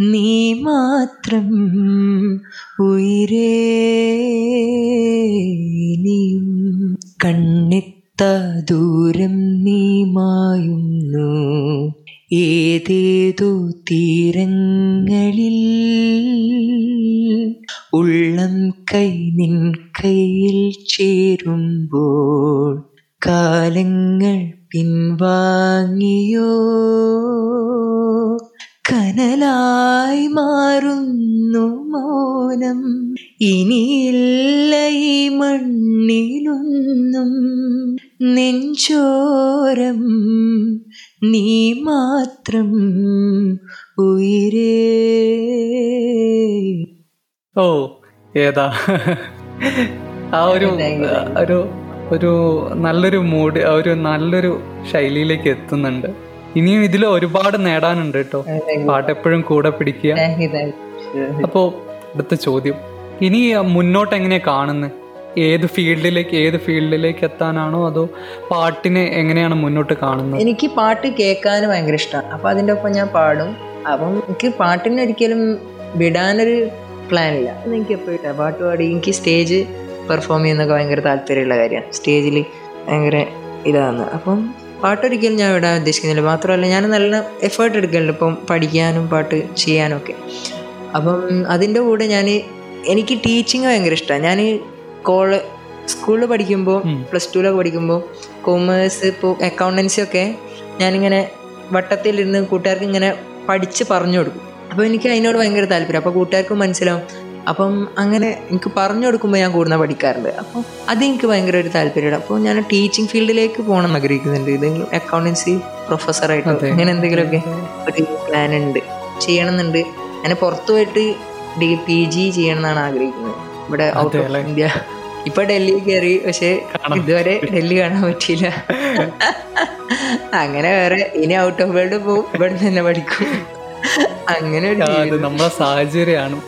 നീ മാത്രം ഉയരേ കണ്ണിത്ത കണ്ണെത്ത ദൂരം നീ മായുന്നു. ഏതേതോ തീരങ്ങളിൽ ഉള്ളം കൈ നിൻ കയ്യിൽ ചേരുമ്പോൾ കാലങ്ങൾ പിൻവാങ്ങിയോ? കനലായി മാറുന്നു മൗനം. ഇനിയില്ല ഈ മണ്ണിലൊന്നും. നെഞ്ചോരം നീ മാത്രം ഉയരേ. ഓ ഏതാ? ആ ഒരു ഒരു ഒരു നല്ലൊരു മൂഡ് ഒരു നല്ലൊരു ശൈലിയിലേക്ക് എത്തുന്നുണ്ട്. ഇനിയും ഇതിൽ ഒരുപാട് നേടാനുണ്ട് കേട്ടോ. പാട്ട് എപ്പോഴും കൂടെ പിടിക്കുക. അപ്പോ അടുത്ത ചോദ്യം. ഇനി മുന്നോട്ട് എങ്ങനെയാ കാണുന്നത് ഏത് ഫീൽഡിലേക്ക് ഏത് ഫീൽഡിലേക്ക് എത്താനാണോ അതോ പാട്ടിനെ എങ്ങനെയാണ് മുന്നോട്ട് കാണുന്നത് എനിക്ക് പാട്ട് കേൾക്കാൻ ഭയങ്കര ഇഷ്ടമാണ് അപ്പം അതിന്റെ ഒപ്പം ഞാൻ പാടും. അപ്പം എനിക്ക് പാട്ടിനൊരിക്കലും വിടാനൊരു പ്ലാനില്ല എനിക്ക് എപ്പോഴും പാട്ട് പാടി എനിക്ക് സ്റ്റേജ് പെർഫോം ചെയ്യുന്നൊക്കെ ഭയങ്കര താല്പര്യമുള്ള കാര്യമാണ്. സ്റ്റേജിൽ ഭയങ്കര ഇതാണ്. അപ്പം പാട്ടൊരിക്കലും ഞാൻ ഇവിടെ ഉദ്ദേശിക്കുന്നില്ല. മാത്രമല്ല ഞാൻ നല്ല എഫേർട്ട് എടുക്കലുണ്ട്. ഇപ്പം പഠിക്കാനും പാട്ട് ചെയ്യാനും ഒക്കെ. അപ്പം അതിന്റെ കൂടെ ഞാൻ എനിക്ക് ടീച്ചിങ് ഭയങ്കര ഇഷ്ടമാണ് ഞാൻ കോളേ സ്കൂളിൽ പഠിക്കുമ്പോൾ. പ്ലസ് ടുവിലൊക്കെ പഠിക്കുമ്പോൾ കോമേഴ്സ് ഇപ്പോൾ അക്കൗണ്ടൻസി ഒക്കെ ഞാനിങ്ങനെ വട്ടത്തിലിരുന്ന് കൂട്ടുകാർക്ക് ഇങ്ങനെ പഠിച്ച് പറഞ്ഞു കൊടുക്കും. അപ്പോൾ എനിക്ക് അതിനോട് ഭയങ്കര താല്പര്യം അപ്പോൾ കൂട്ടുകാർക്കും മനസ്സിലാവും അപ്പം അങ്ങനെ എനിക്ക് പറഞ്ഞു കൊടുക്കുമ്പോൾ ഞാൻ കൂടുതൽ പഠിക്കാറുണ്ട്. അപ്പോൾ അതെനിക്ക് ഭയങ്കര ഒരു താല്പര്യമാണ്. അപ്പോൾ ഞാൻ ടീച്ചിങ് ഫീൽഡിലേക്ക് പോകണം എന്ന് ആഗ്രഹിക്കുന്നുണ്ട് ഇതെങ്കിലും അക്കൗണ്ടൻസി പ്രൊഫസറായിട്ട്. അങ്ങനെ എന്തെങ്കിലുമൊക്കെ ഒരു പ്ലാൻ ഉണ്ട്. ചെയ്യണമെന്നുണ്ട്. ഞാൻ പുറത്തു പോയിട്ട് ഡി പി ജി ചെയ്യണം എന്നാണ് ആഗ്രഹിക്കുന്നത്. ഇവിടെ ഔട്ട് ഓഫ് ഇന്ത്യ ഇപ്പൊ ഡൽഹി കയറി പക്ഷെ ഇതുവരെ ഡൽഹി കാണാൻ പറ്റിയില്ല. അങ്ങനെ വേറെ ഇനി ഔട്ട് ഓഫ് വേൾഡ് പോകും ഇവിടെ തന്നെ പഠിക്കും. അങ്ങനെ ഒരു. നമ്മളെ സാഹചര്യമാണ്.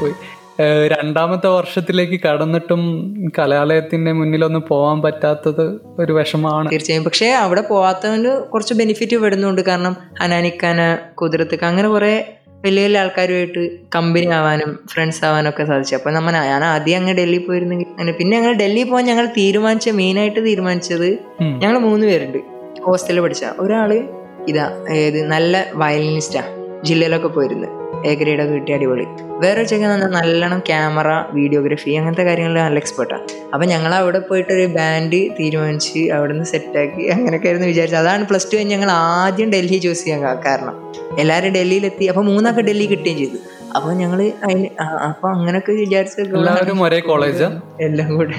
പോയി രണ്ടാമത്തെ വർഷത്തിലേക്ക് കടന്നിട്ടും കലാലയത്തിന്റെ മുന്നിലൊന്നും പോകാൻ പറ്റാത്തത് ഒരു വിഷമാണ് തീർച്ചയായും. പക്ഷേ അവിടെ പോവാത്തവന് കുറച്ച് ബെനിഫിറ്റ് പെടുന്നുണ്ട്. കാരണം അനാനിക്കാന കുതിരത്തേക്ക് അങ്ങനെ കുറെ വലിയ വലിയ ആൾക്കാരുമായിട്ട് കമ്പനി ആവാനും ഫ്രണ്ട്സ് ആവാനും ഒക്കെ സാധിച്ചു. അപ്പൊ നമ്മൾ ഞാൻ ആദ്യം അങ്ങ് ഡൽഹി പോയിരുന്നെങ്കിൽ അങ്ങനെ പിന്നെ ഞങ്ങൾ ഡൽഹി പോകാൻ ഞങ്ങൾ തീരുമാനിച്ച മെയിൻ ആയിട്ട് തീരുമാനിച്ചത് ഞങ്ങൾ മൂന്ന് പേരുണ്ട്. ഹോസ്റ്റലിൽ പഠിച്ച. ഒരാൾ ഇതാ ഏത് നല്ല വയലിനിസ്റ്റാ ജില്ലയിലൊക്കെ പോയിരുന്നു. എ ഗ്രേഡ് ഒക്കെ കിട്ടിയ അടിപൊളി. വേറെ ചെക്കൻ നല്ല നല്ലോണം ക്യാമറ വീഡിയോഗ്രഫി അങ്ങനത്തെ കാര്യങ്ങളിൽ നല്ല എക്സ്പെർട്ടാണ് അപ്പം ഞങ്ങൾ അവിടെ പോയിട്ട് ഒരു ബാൻഡ് തീരുമാനിച്ച് അവിടെ നിന്ന് സെറ്റാക്കി അങ്ങനെയൊക്കെ ആയിരുന്നു വിചാരിച്ചത്. അതാണ് പ്ലസ് ടു കഴിഞ്ഞ് ഞങ്ങൾ ആദ്യം ഡൽഹി ചൂസ് ചെയ്യാൻ കാരണം. എല്ലാവരും ഡൽഹിയിലെത്തി അപ്പോൾ മൂന്നൊക്കെ ഡൽഹി കിട്ടുകയും ചെയ്തു. അപ്പോൾ ഞങ്ങൾ അതിന് അപ്പോൾ അങ്ങനെയൊക്കെ വിചാരിച്ച എല്ലാം കൂടെ.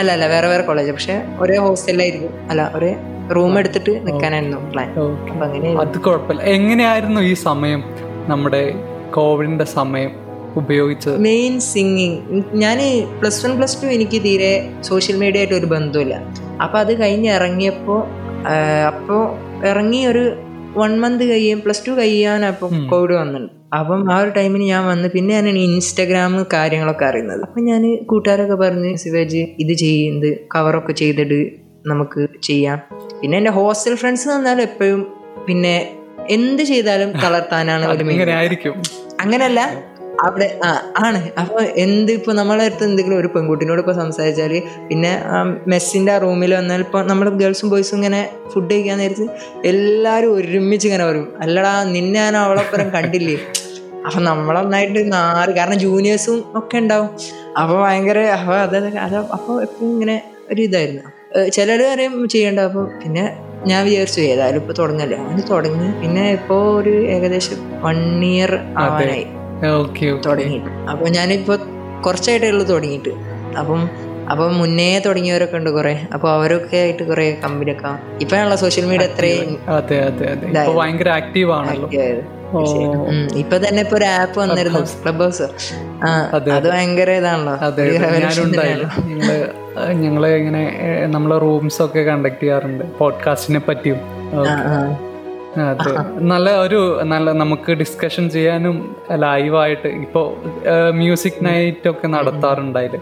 അല്ല അല്ല വേറെ വേറെ കോളേജ് പക്ഷെ ഒരേ ഹോസ്റ്റലിലായിരിക്കും അല്ല ഒരേ റൂം എടുത്തിട്ട് നിൽക്കാനായിരുന്നു പ്ലാൻ അപ്പൊ അങ്ങനെ അത് കുഴപ്പമില്ല. എങ്ങനെയായിരുന്നു ഈ സമയം? നമ്മുടെ കോവിഡിന്റെ സമയം ഉപയോഗിച്ചത്? മെയിൻ സിംഗിങ് ഞാൻ പ്ലസ് വൺ പ്ലസ് ടു എനിക്ക് തീരെ സോഷ്യൽ മീഡിയ ആയിട്ട് ഒരു ബന്ധമില്ല അപ്പം അത് കഴിഞ്ഞ് ഇറങ്ങിയപ്പോൾ അപ്പോൾ ഇറങ്ങി ഒരു വൺ മന്ത് കഴിയും പ്ലസ് ടു കഴിയാനപ്പോൾ. കോവിഡ് വന്നിട്ടുണ്ട്. അപ്പം ആ ഒരു ടൈമിന് ഞാൻ വന്ന് പിന്നെ ഞാൻ ഇൻസ്റ്റാഗ്രാം കാര്യങ്ങളൊക്കെ അറിയുന്നത്. അപ്പം ഞാൻ കൂട്ടുകാരൊക്കെ പറഞ്ഞ് ശിവാജി ഇത് ചെയ്യുന്നത് കവറൊക്കെ ചെയ്തിട്ട് നമുക്ക് ചെയ്യാം. പിന്നെ എന്റെ ഹോസ്റ്റൽ ഫ്രണ്ട്സ് എന്ന് പറഞ്ഞാൽ എപ്പോഴും പിന്നെ എന്ത് ചെയ്താലും തളർത്താനാണ് ആയിരിക്കും. അങ്ങനല്ല അവിടെ ആ ആണ്. അപ്പൊ എന്ത് ഇപ്പൊ നമ്മളെ അടുത്ത് എന്തെങ്കിലും ഒരു പെൺകുട്ടിനോട് ഇപ്പൊ സംസാരിച്ചാൽ പിന്നെ മെസ്സിന്റെ ആ റൂമിൽ വന്നാൽ ഇപ്പൊ നമ്മൾ ഗേൾസും ബോയ്സും ഇങ്ങനെ ഫുഡ് കഴിക്കാൻ നേരത്ത് എല്ലാരും ഒരുമിച്ച് ഇങ്ങനെ വരും. അല്ലടാ നിന്നെ ഞാൻ അവളൊപ്പരം കണ്ടില്ലേ? അപ്പൊ നമ്മളൊന്നായിട്ട് നാറ് കാരണം ജൂനിയേഴ്സും ഒക്കെ ഉണ്ടാവും. അപ്പൊ ഭയങ്കര അപ്പൊ അത് അത് അപ്പൊ എപ്പോഴും ഇങ്ങനെ ഒരു ഇതായിരുന്നു. ചിലർ പറയും ചെയ്യണ്ട അപ്പോൾ പിന്നെ ഞാൻ വിചാരിച്ചു ഏതായാലും ഇപ്പൊ തുടങ്ങല്ലേ. അങ്ങനെ തുടങ്ങി. പിന്നെ ഇപ്പോ ഒരു ഏകദേശം വൺ ഇയർ ആവാനായി. ഓക്കെ തുടങ്ങിയിട്ട്. അപ്പോൾ ഞാനിപ്പോൾ കുറച്ചായിട്ടേ ഉള്ളൂ തുടങ്ങിയിട്ട്. അപ്പം അപ്പം മുന്നേ തുടങ്ങിയവരൊക്കെ ഉണ്ട് കുറെ. അപ്പൊ അവരൊക്കെ ആയിട്ട് കുറെ കമ്പനിയൊക്കെ ഇപ്പഴാണല്ലോ സോഷ്യൽ മീഡിയ അത്രയും. ഭയങ്കര ആക്റ്റീവ് ആണല്ലോ. ഇപ്പൊ തന്നെ ഇപ്പൊ ഒരു ആപ്പ് വന്നിരുന്നു ക്ലബ് ഹൗസ് അത് ഭയങ്കര ഇതാണല്ലോ. ഞങ്ങൾ ഇങ്ങനെ നമ്മളെ റൂംസ് ഒക്കെ കണ്ടക്ട് ചെയ്യാറുണ്ട്. പോഡ്കാസ്റ്റിനെ പറ്റിയും. അതെ നല്ല ഒരു നല്ല നമുക്ക് ഡിസ്കഷൻ ചെയ്യാനും ലൈവായിട്ട് ഇപ്പോൾ മ്യൂസിക് നൈറ്റ് ഒക്കെ നടത്താറുണ്ടായിൽ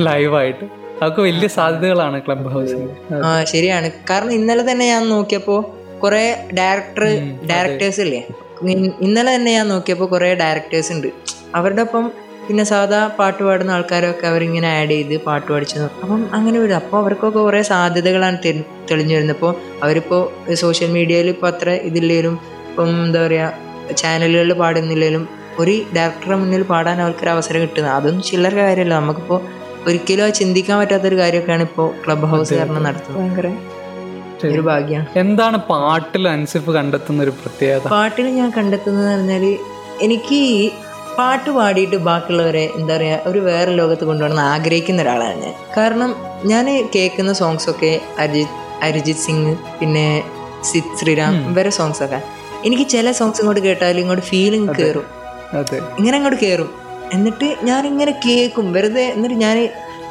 ലൈവായിട്ട് അതൊക്കെ വലിയ സാധ്യതകളാണ് ക്ലബ് ഹൗസിൽ ആ ശരിയാണ്. കാരണം ഇന്നലെ തന്നെ ഞാൻ നോക്കിയപ്പോ കുറെ ഡയറക്ടർ ഡയറക്ടേഴ്സ് ഇല്ലേ? ഇന്നലെ തന്നെ ഞാൻ നോക്കിയപ്പോ കുറെ ഡയറക്ടേഴ്സ് ഉണ്ട് അവരുടെ ഒപ്പം പിന്നെ സാധാ പാട്ട് പാടുന്ന ആൾക്കാരൊക്കെ അവരിങ്ങനെ ആഡ് ചെയ്ത് പാട്ട് പഠിച്ചു അപ്പം അങ്ങനെ വരും അപ്പോൾ അവർക്കൊക്കെ കുറേ സാധ്യതകളാണ് തെ തെളിഞ്ഞു വരുന്നത്. അപ്പോൾ അവരിപ്പോൾ സോഷ്യൽ മീഡിയയിൽ ഇപ്പോൾ അത്ര ഇതില്ലേലും ഇപ്പം എന്താ പറയുക ചാനലുകളിൽ പാടുന്നില്ലേലും ഒരു ഡയറക്ടറുടെ മുന്നിൽ പാടാൻ അവർക്കൊരു അവസരം കിട്ടുന്നത്. അതൊന്നും ചില്ലറ കാര്യമല്ല. നമുക്കിപ്പോൾ ഒരിക്കലും ചിന്തിക്കാൻ പറ്റാത്തൊരു കാര്യമൊക്കെയാണ് ഇപ്പോൾ ക്ലബ് ഹൗസ് കാരണം നടത്തുന്നത്. ഭയങ്കര ഒരു ഭാഗ്യമാണ് എന്താണ് പാട്ടിൽ അൻസിഫ് കണ്ടെത്തുന്ന ഒരു പ്രത്യേകത? പാട്ടിൽ ഞാൻ കണ്ടെത്തുന്നത് പറഞ്ഞാൽ എനിക്ക് പാട്ട് പാടിയിട്ട് ബാക്കിയുള്ളവരെ എന്താ പറയുക ഒരു വേറെ ലോകത്ത് കൊണ്ടുപോകണം ആഗ്രഹിക്കുന്ന ഒരാളാണ് ഞാൻ. കാരണം ഞാൻ കേൾക്കുന്ന സോങ്സൊക്കെ അരിജിത് അരിജിത് സിംഗ് പിന്നെ സിത് ശ്രീറാം ഇവരെ സോങ്സൊക്കെ എനിക്ക് ചില സോങ്സ് ഇങ്ങോട്ട് കേട്ടാൽ ഇങ്ങോട്ട് ഫീലിംഗ് കയറും ഇങ്ങനെ അങ്ങോട്ട് കയറും എന്നിട്ട് ഞാൻ ഇങ്ങനെ കേൾക്കും. വെറുതെ എന്നിട്ട് ഞാൻ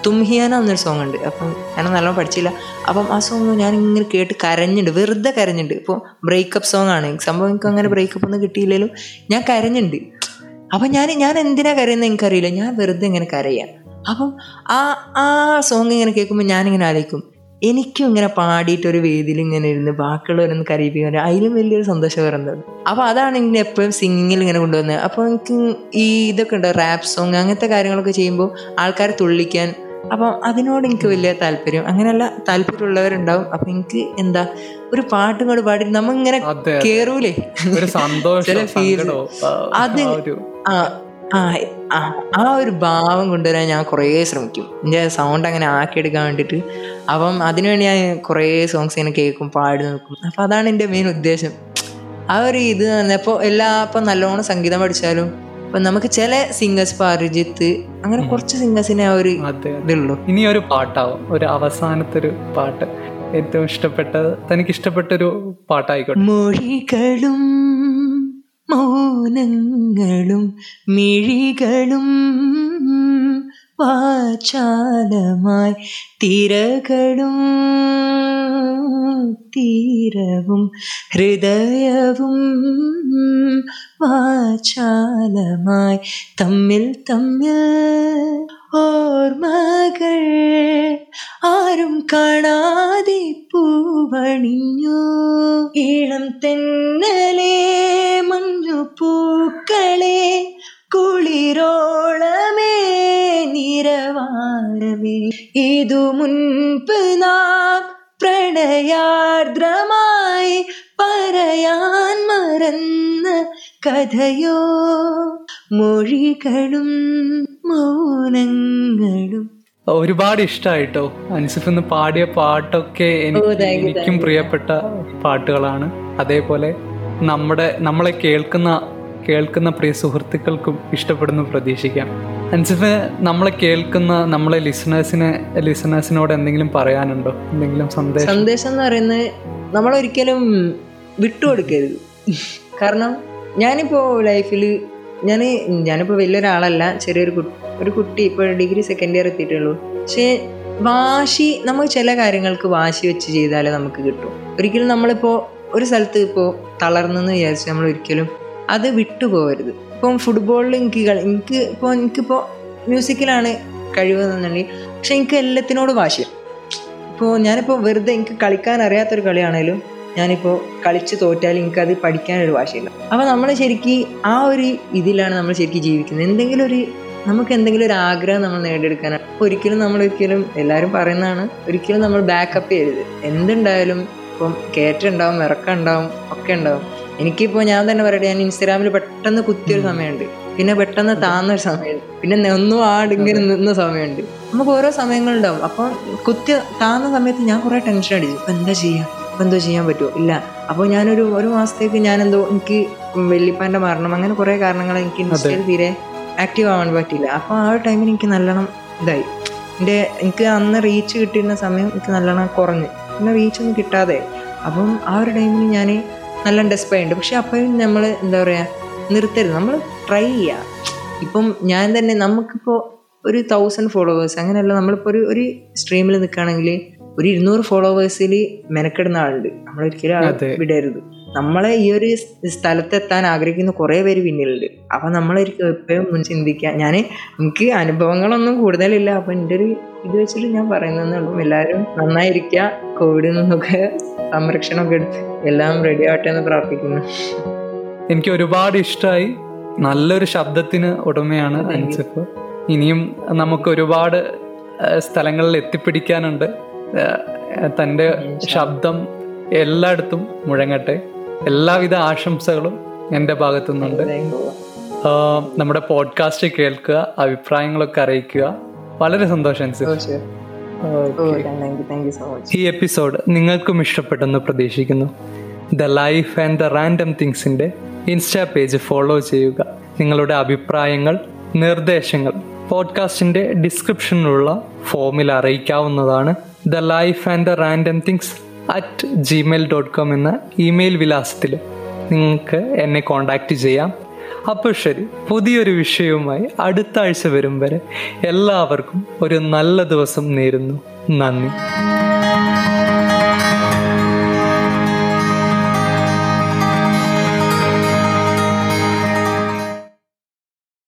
തുംഹിയാന എന്നൊരു സോങ് ഉണ്ട്. അപ്പം ഞാൻ നല്ലോണം പഠിച്ചില്ല. അപ്പം ആ സോങ് ഞാൻ ഇങ്ങനെ കേട്ട് കരഞ്ഞിട്ടുണ്ട് വെറുതെ കരഞ്ഞിട്ടുണ്ട് ഇപ്പോൾ ബ്രേക്കപ്പ് സോങ് ആണ്. സംഭവം എനിക്ക് അങ്ങനെ ബ്രേക്കപ്പ് ഒന്നും കിട്ടിയില്ലെങ്കിലും ഞാൻ കരഞ്ഞിട്ടുണ്ട് അപ്പം ഞാൻ ഞാൻ എന്തിനാ കരയുന്നത് എനിക്കറിയില്ല. ഞാൻ വെറുതെ ഇങ്ങനെ കരയാം. അപ്പം ആ ആ സോങ് ഇങ്ങനെ കേൾക്കുമ്പോൾ ഞാനിങ്ങനെ ആലോചിക്കും. എനിക്കും ഇങ്ങനെ പാടിയിട്ട് ഒരു വേദിയിൽ ഇങ്ങനെ ഇരുന്ന് ബാക്കിയുള്ളവരൊന്ന് കരയിപ്പിക്കാൻ അതിലും വലിയൊരു സന്തോഷം വരുന്നത്. അപ്പോൾ അതാണ് ഇങ്ങനെ എപ്പോഴും സിംഗിങ്ങിൽ ഇങ്ങനെ കൊണ്ടുവന്നത് അപ്പോൾ എനിക്ക് ഈ ഇതൊക്കെ ഉണ്ട് റാപ്പ് സോങ് അങ്ങനത്തെ കാര്യങ്ങളൊക്കെ ചെയ്യുമ്പോൾ ആൾക്കാരെ തുള്ളിക്കാൻ. അപ്പം അതിനോട് എനിക്ക് വലിയ താല്പര്യം. അങ്ങനെയല്ല താല്പര്യമുള്ളവരുണ്ടാവും. അപ്പം എനിക്ക് എന്താ ഒരു പാട്ടും കൂടെ പാടി നമ്മ ഇങ്ങനെ കേറൂലേ? ഒരു സന്തോഷം അത് ആ ഒരു ആ ആ ഒരു ഭാവം കൊണ്ടുവരാൻ ഞാൻ കുറേ ശ്രമിക്കും. എന്റെ സൗണ്ട് അങ്ങനെ ആക്കിയെടുക്കാൻ വേണ്ടിയിട്ട്. അപ്പം അതിനുവേണ്ടി ഞാൻ കുറേ സോങ്സ് ഇങ്ങനെ കേൾക്കും പാടി നോക്കും. അപ്പം അതാണ് എന്റെ മെയിൻ ഉദ്ദേശം. ആ ഒരു ഇത് ഇപ്പോൾ എല്ലാ ഇപ്പം നല്ലോണം സംഗീതം പഠിച്ചാലും ഇപ്പം നമുക്ക് ചില സിംഗേഴ്സ് ഇപ്പോൾ അരിജിത്ത് അങ്ങനെ കുറച്ച് സിംഗേഴ്സിനെ ആ ഒരു ഇതുള്ളൂ. ഇനി ഒരു പാട്ടാവും. ഒരു അവസാനത്തെ ഒരു പാട്ട്. ഏറ്റവും ഇഷ്ടപ്പെട്ട തനിക്ക് ഇഷ്ടപ്പെട്ടൊരു പാട്ടായിക്കോട്ടെ. മൊഴികളും മൗനങ്ങളും മിഴികളും വാചാലമായി തിരകളും തീരവും ഹൃദയവും വാചാലമായി തമ്മിൽ തമ്മിൽ ഓർമ്മകൾ ആരും കാണാതെ പൂവണിഞ്ഞു. ഈണം തെന്നലേ മഞ്ഞു പൂക്കളെ കുളിരോളമേ നിരവാരമേ. ഇതു മുൻപ് നാം പ്രണയാർദ്രമായി പറയാൻ മറന്ന കഥയോ? മൊഴികളും മൗനങ്ങളും. ഒരുപാട് ഇഷ്ടമായിട്ടോ അൻസിഫ് ഇന്ന് പാടിയ പാട്ടൊക്കെ എനിക്കും പ്രിയപ്പെട്ട പാട്ടുകളാണ്. അതേപോലെ നമ്മുടെ നമ്മളെ കേൾക്കുന്ന കേൾക്കുന്ന പ്രിയ സുഹൃത്തുക്കൾക്കും ഇഷ്ടപ്പെടുന്നു പ്രതീക്ഷിക്കാം. അൻസിഫ് നമ്മളെ കേൾക്കുന്ന നമ്മളെ ലിസണേഴ്സിനെ ലിസണേഴ്സിനോട് എന്തെങ്കിലും പറയാനുണ്ടോ? എന്തെങ്കിലും സന്ദേശം? സന്ദേശം എന്ന് പറയുന്നത് നമ്മൾ നമ്മളൊരിക്കലും വിട്ടുകൊടുക്കരുത്. കാരണം ഞാനിപ്പോൾ ലൈഫിൽ ഞാൻ ഞാനിപ്പോൾ വലിയൊരാളല്ല ചെറിയൊരു ഒരു കുട്ടി ഇപ്പോൾ ഡിഗ്രി സെക്കൻഡ് ഇയർ എത്തിയിട്ടുള്ളൂ. പക്ഷേ വാശി നമ്മൾ ചില കാര്യങ്ങൾക്ക് വാശി വെച്ച് ചെയ്താലേ നമുക്ക് കിട്ടും. ഒരിക്കലും നമ്മളിപ്പോൾ ഒരു സ്ഥലത്ത് ഇപ്പോൾ തളർന്നെന്ന് വിചാരിച്ച് നമ്മൾ ഒരിക്കലും അത് വിട്ടുപോകരുത്. ഇപ്പം ഫുട്ബോളിൽ എനിക്ക് എനിക്ക് ഇപ്പോൾ എനിക്കിപ്പോൾ മ്യൂസിക്കിലാണ് കഴിവെന്നുണ്ടെങ്കിൽ പക്ഷെ എനിക്ക് എല്ലാത്തിനോടും വാശിയാണ് ഇപ്പോൾ ഞാനിപ്പോൾ വെറുതെ എനിക്ക് കളിക്കാൻ അറിയാത്തൊരു കളിയാണേലും ഞാനിപ്പോൾ കളിച്ച് തോറ്റാൽ എനിക്കത് പഠിക്കാനൊരു വാശിയില്ല. അപ്പോൾ നമ്മൾ ശരിക്കും ആ ഒരു ഇതിലാണ് നമ്മൾ ശരിക്കും ജീവിക്കുന്നത്. എന്തെങ്കിലും ഒരു നമുക്ക് എന്തെങ്കിലും ഒരു ആഗ്രഹം നമ്മൾ നേടിയെടുക്കാനാണ് അപ്പോൾ ഒരിക്കലും നമ്മൾ ഒരിക്കലും എല്ലാവരും പറയുന്നതാണ് ഒരിക്കലും നമ്മൾ ബാക്കപ്പ് ചെയ്യരുത്. എന്തുണ്ടായാലും ഇപ്പം കയറ്റുണ്ടാവും ഇറക്കം ഉണ്ടാവും ഒക്കെ ഉണ്ടാവും. എനിക്കിപ്പോൾ ഞാൻ തന്നെ പറയട്ടെ ഞാൻ ഇൻസ്റ്റാഗ്രാമിൽ പെട്ടെന്ന് കുത്തിയൊരു സമയമുണ്ട്. പിന്നെ പെട്ടെന്ന് താന്നൊരു സമയമുണ്ട്. പിന്നെ ഒന്നും ആടിങ്ങനെ നിന്ന സമയമുണ്ട്. നമുക്ക് ഓരോ സമയങ്ങളുണ്ടാവും. അപ്പം കുത്തി താന്ന സമയത്ത് ഞാൻ കുറേ ടെൻഷൻ അടിച്ചു അപ്പം എന്താ ചെയ്യുക അപ്പം എന്തോ ചെയ്യാൻ പറ്റുമോ ഇല്ല. അപ്പോൾ ഞാനൊരു ഒരു മാസത്തേക്ക് ഞാൻ എന്തോ എനിക്ക് വെള്ളിപ്പാന്റെ മരണം അങ്ങനെ കുറേ കാരണങ്ങൾ എനിക്ക് ഇൻസ്റ്റയിൽ തീരെ ആക്റ്റീവ് ആവാൻ പറ്റില്ല അപ്പോൾ ആ ഒരു ടൈമിൽ എനിക്ക് നല്ലോണം ഇതായി. എന്റെ എനിക്ക് അന്ന് റീച്ച് കിട്ടിയിരുന്ന സമയം എനിക്ക് നല്ലോണം കുറഞ്ഞ്. പിന്നെ റീച്ചൊന്നും കിട്ടാതെ. അപ്പം ആ ഒരു ടൈമിൽ ഞാൻ നല്ല ഡെസ്പൈ ഉണ്ട് പക്ഷെ അപ്പോഴും നമ്മൾ എന്താ പറയുക നിർത്തരുത്. നമ്മൾ ട്രൈ ചെയ്യുക ഇപ്പം ഞാൻ തന്നെ നമുക്കിപ്പോൾ ഒരു തൗസൻഡ് ഫോളോവേഴ്സ് അങ്ങനെയല്ല നമ്മളിപ്പോൾ ഒരു ഒരു സ്ട്രീമിൽ നിൽക്കുകയാണെങ്കിൽ ഒരു ഇരുന്നൂറ് ഫോളോവേഴ്സിൽ മെനക്കെടുന്ന ആളുണ്ട്. നമ്മളൊരിക്കലും. വിടരുത്. നമ്മളെ ഈ ഒരു സ്ഥലത്തെത്താൻ ആഗ്രഹിക്കുന്ന കുറേ പേര് പിന്നിലുണ്ട്. അപ്പം നമ്മളൊരിക്കും എപ്പോഴും മുൻ ചിന്തിക്കുക ഞാൻ എനിക്ക് അനുഭവങ്ങളൊന്നും കൂടുതലില്ല. അപ്പം എന്റെ ഒരു ഇത് വെച്ചിട്ട് ഞാൻ പറയുന്നതെന്നുള്ളൂ എല്ലാവരും നന്നായിരിക്കുക കോവിഡിൽ നിന്നൊക്കെ സംരക്ഷണമൊക്കെ എടുത്ത് എല്ലാം റെഡി ആവട്ടെ എന്ന് പ്രാർത്ഥിക്കുന്നു. എനിക്ക് ഒരുപാട് ഇഷ്ടമായി നല്ലൊരു ശബ്ദത്തിന് ഉടമയാണ് അൻസിഫ്. ഇനിയും നമുക്ക് ഒരുപാട് സ്ഥലങ്ങളിൽ എത്തിപ്പിടിക്കാനുണ്ട്. തന്റെ ശബ്ദം എല്ലായിടത്തും മുഴങ്ങട്ടെ. എല്ലാവിധ ആശംസകളും എന്റെ ഭാഗത്തു നിന്നുണ്ട് നമ്മുടെ പോഡ്കാസ്റ്റ് കേൾക്കുക അഭിപ്രായങ്ങളൊക്കെ അറിയിക്കുക. വളരെ സന്തോഷം ഈ എപ്പിസോഡ് നിങ്ങൾക്കും ഇഷ്ടപ്പെട്ടെന്ന് പ്രതീക്ഷിക്കുന്നു. The life and the random തിങ്സിന്റെ insta page follow ചെയ്യുക. നിങ്ങളുടെ അഭിപ്രായങ്ങൾ നിർദ്ദേശങ്ങൾ പോഡ്കാസ്റ്റിന്റെ ഡിസ്ക്രിപ്ഷനിലുള്ള ഫോമിൽ അറിയിക്കാവുന്നതാണ്. The life and the random things at Gmail dot com എന്ന ഇമെയിൽ വിലാസത്തിൽ നിങ്ങൾക്ക് എന്നെ കോണ്ടാക്റ്റ് ചെയ്യാം. അപ്പോൾ ശരി പുതിയൊരു വിഷയവുമായി അടുത്ത ആഴ്ച വരും വരെ എല്ലാവർക്കും ഒരു നല്ല ദിവസം നേരുന്നു. നന്ദി.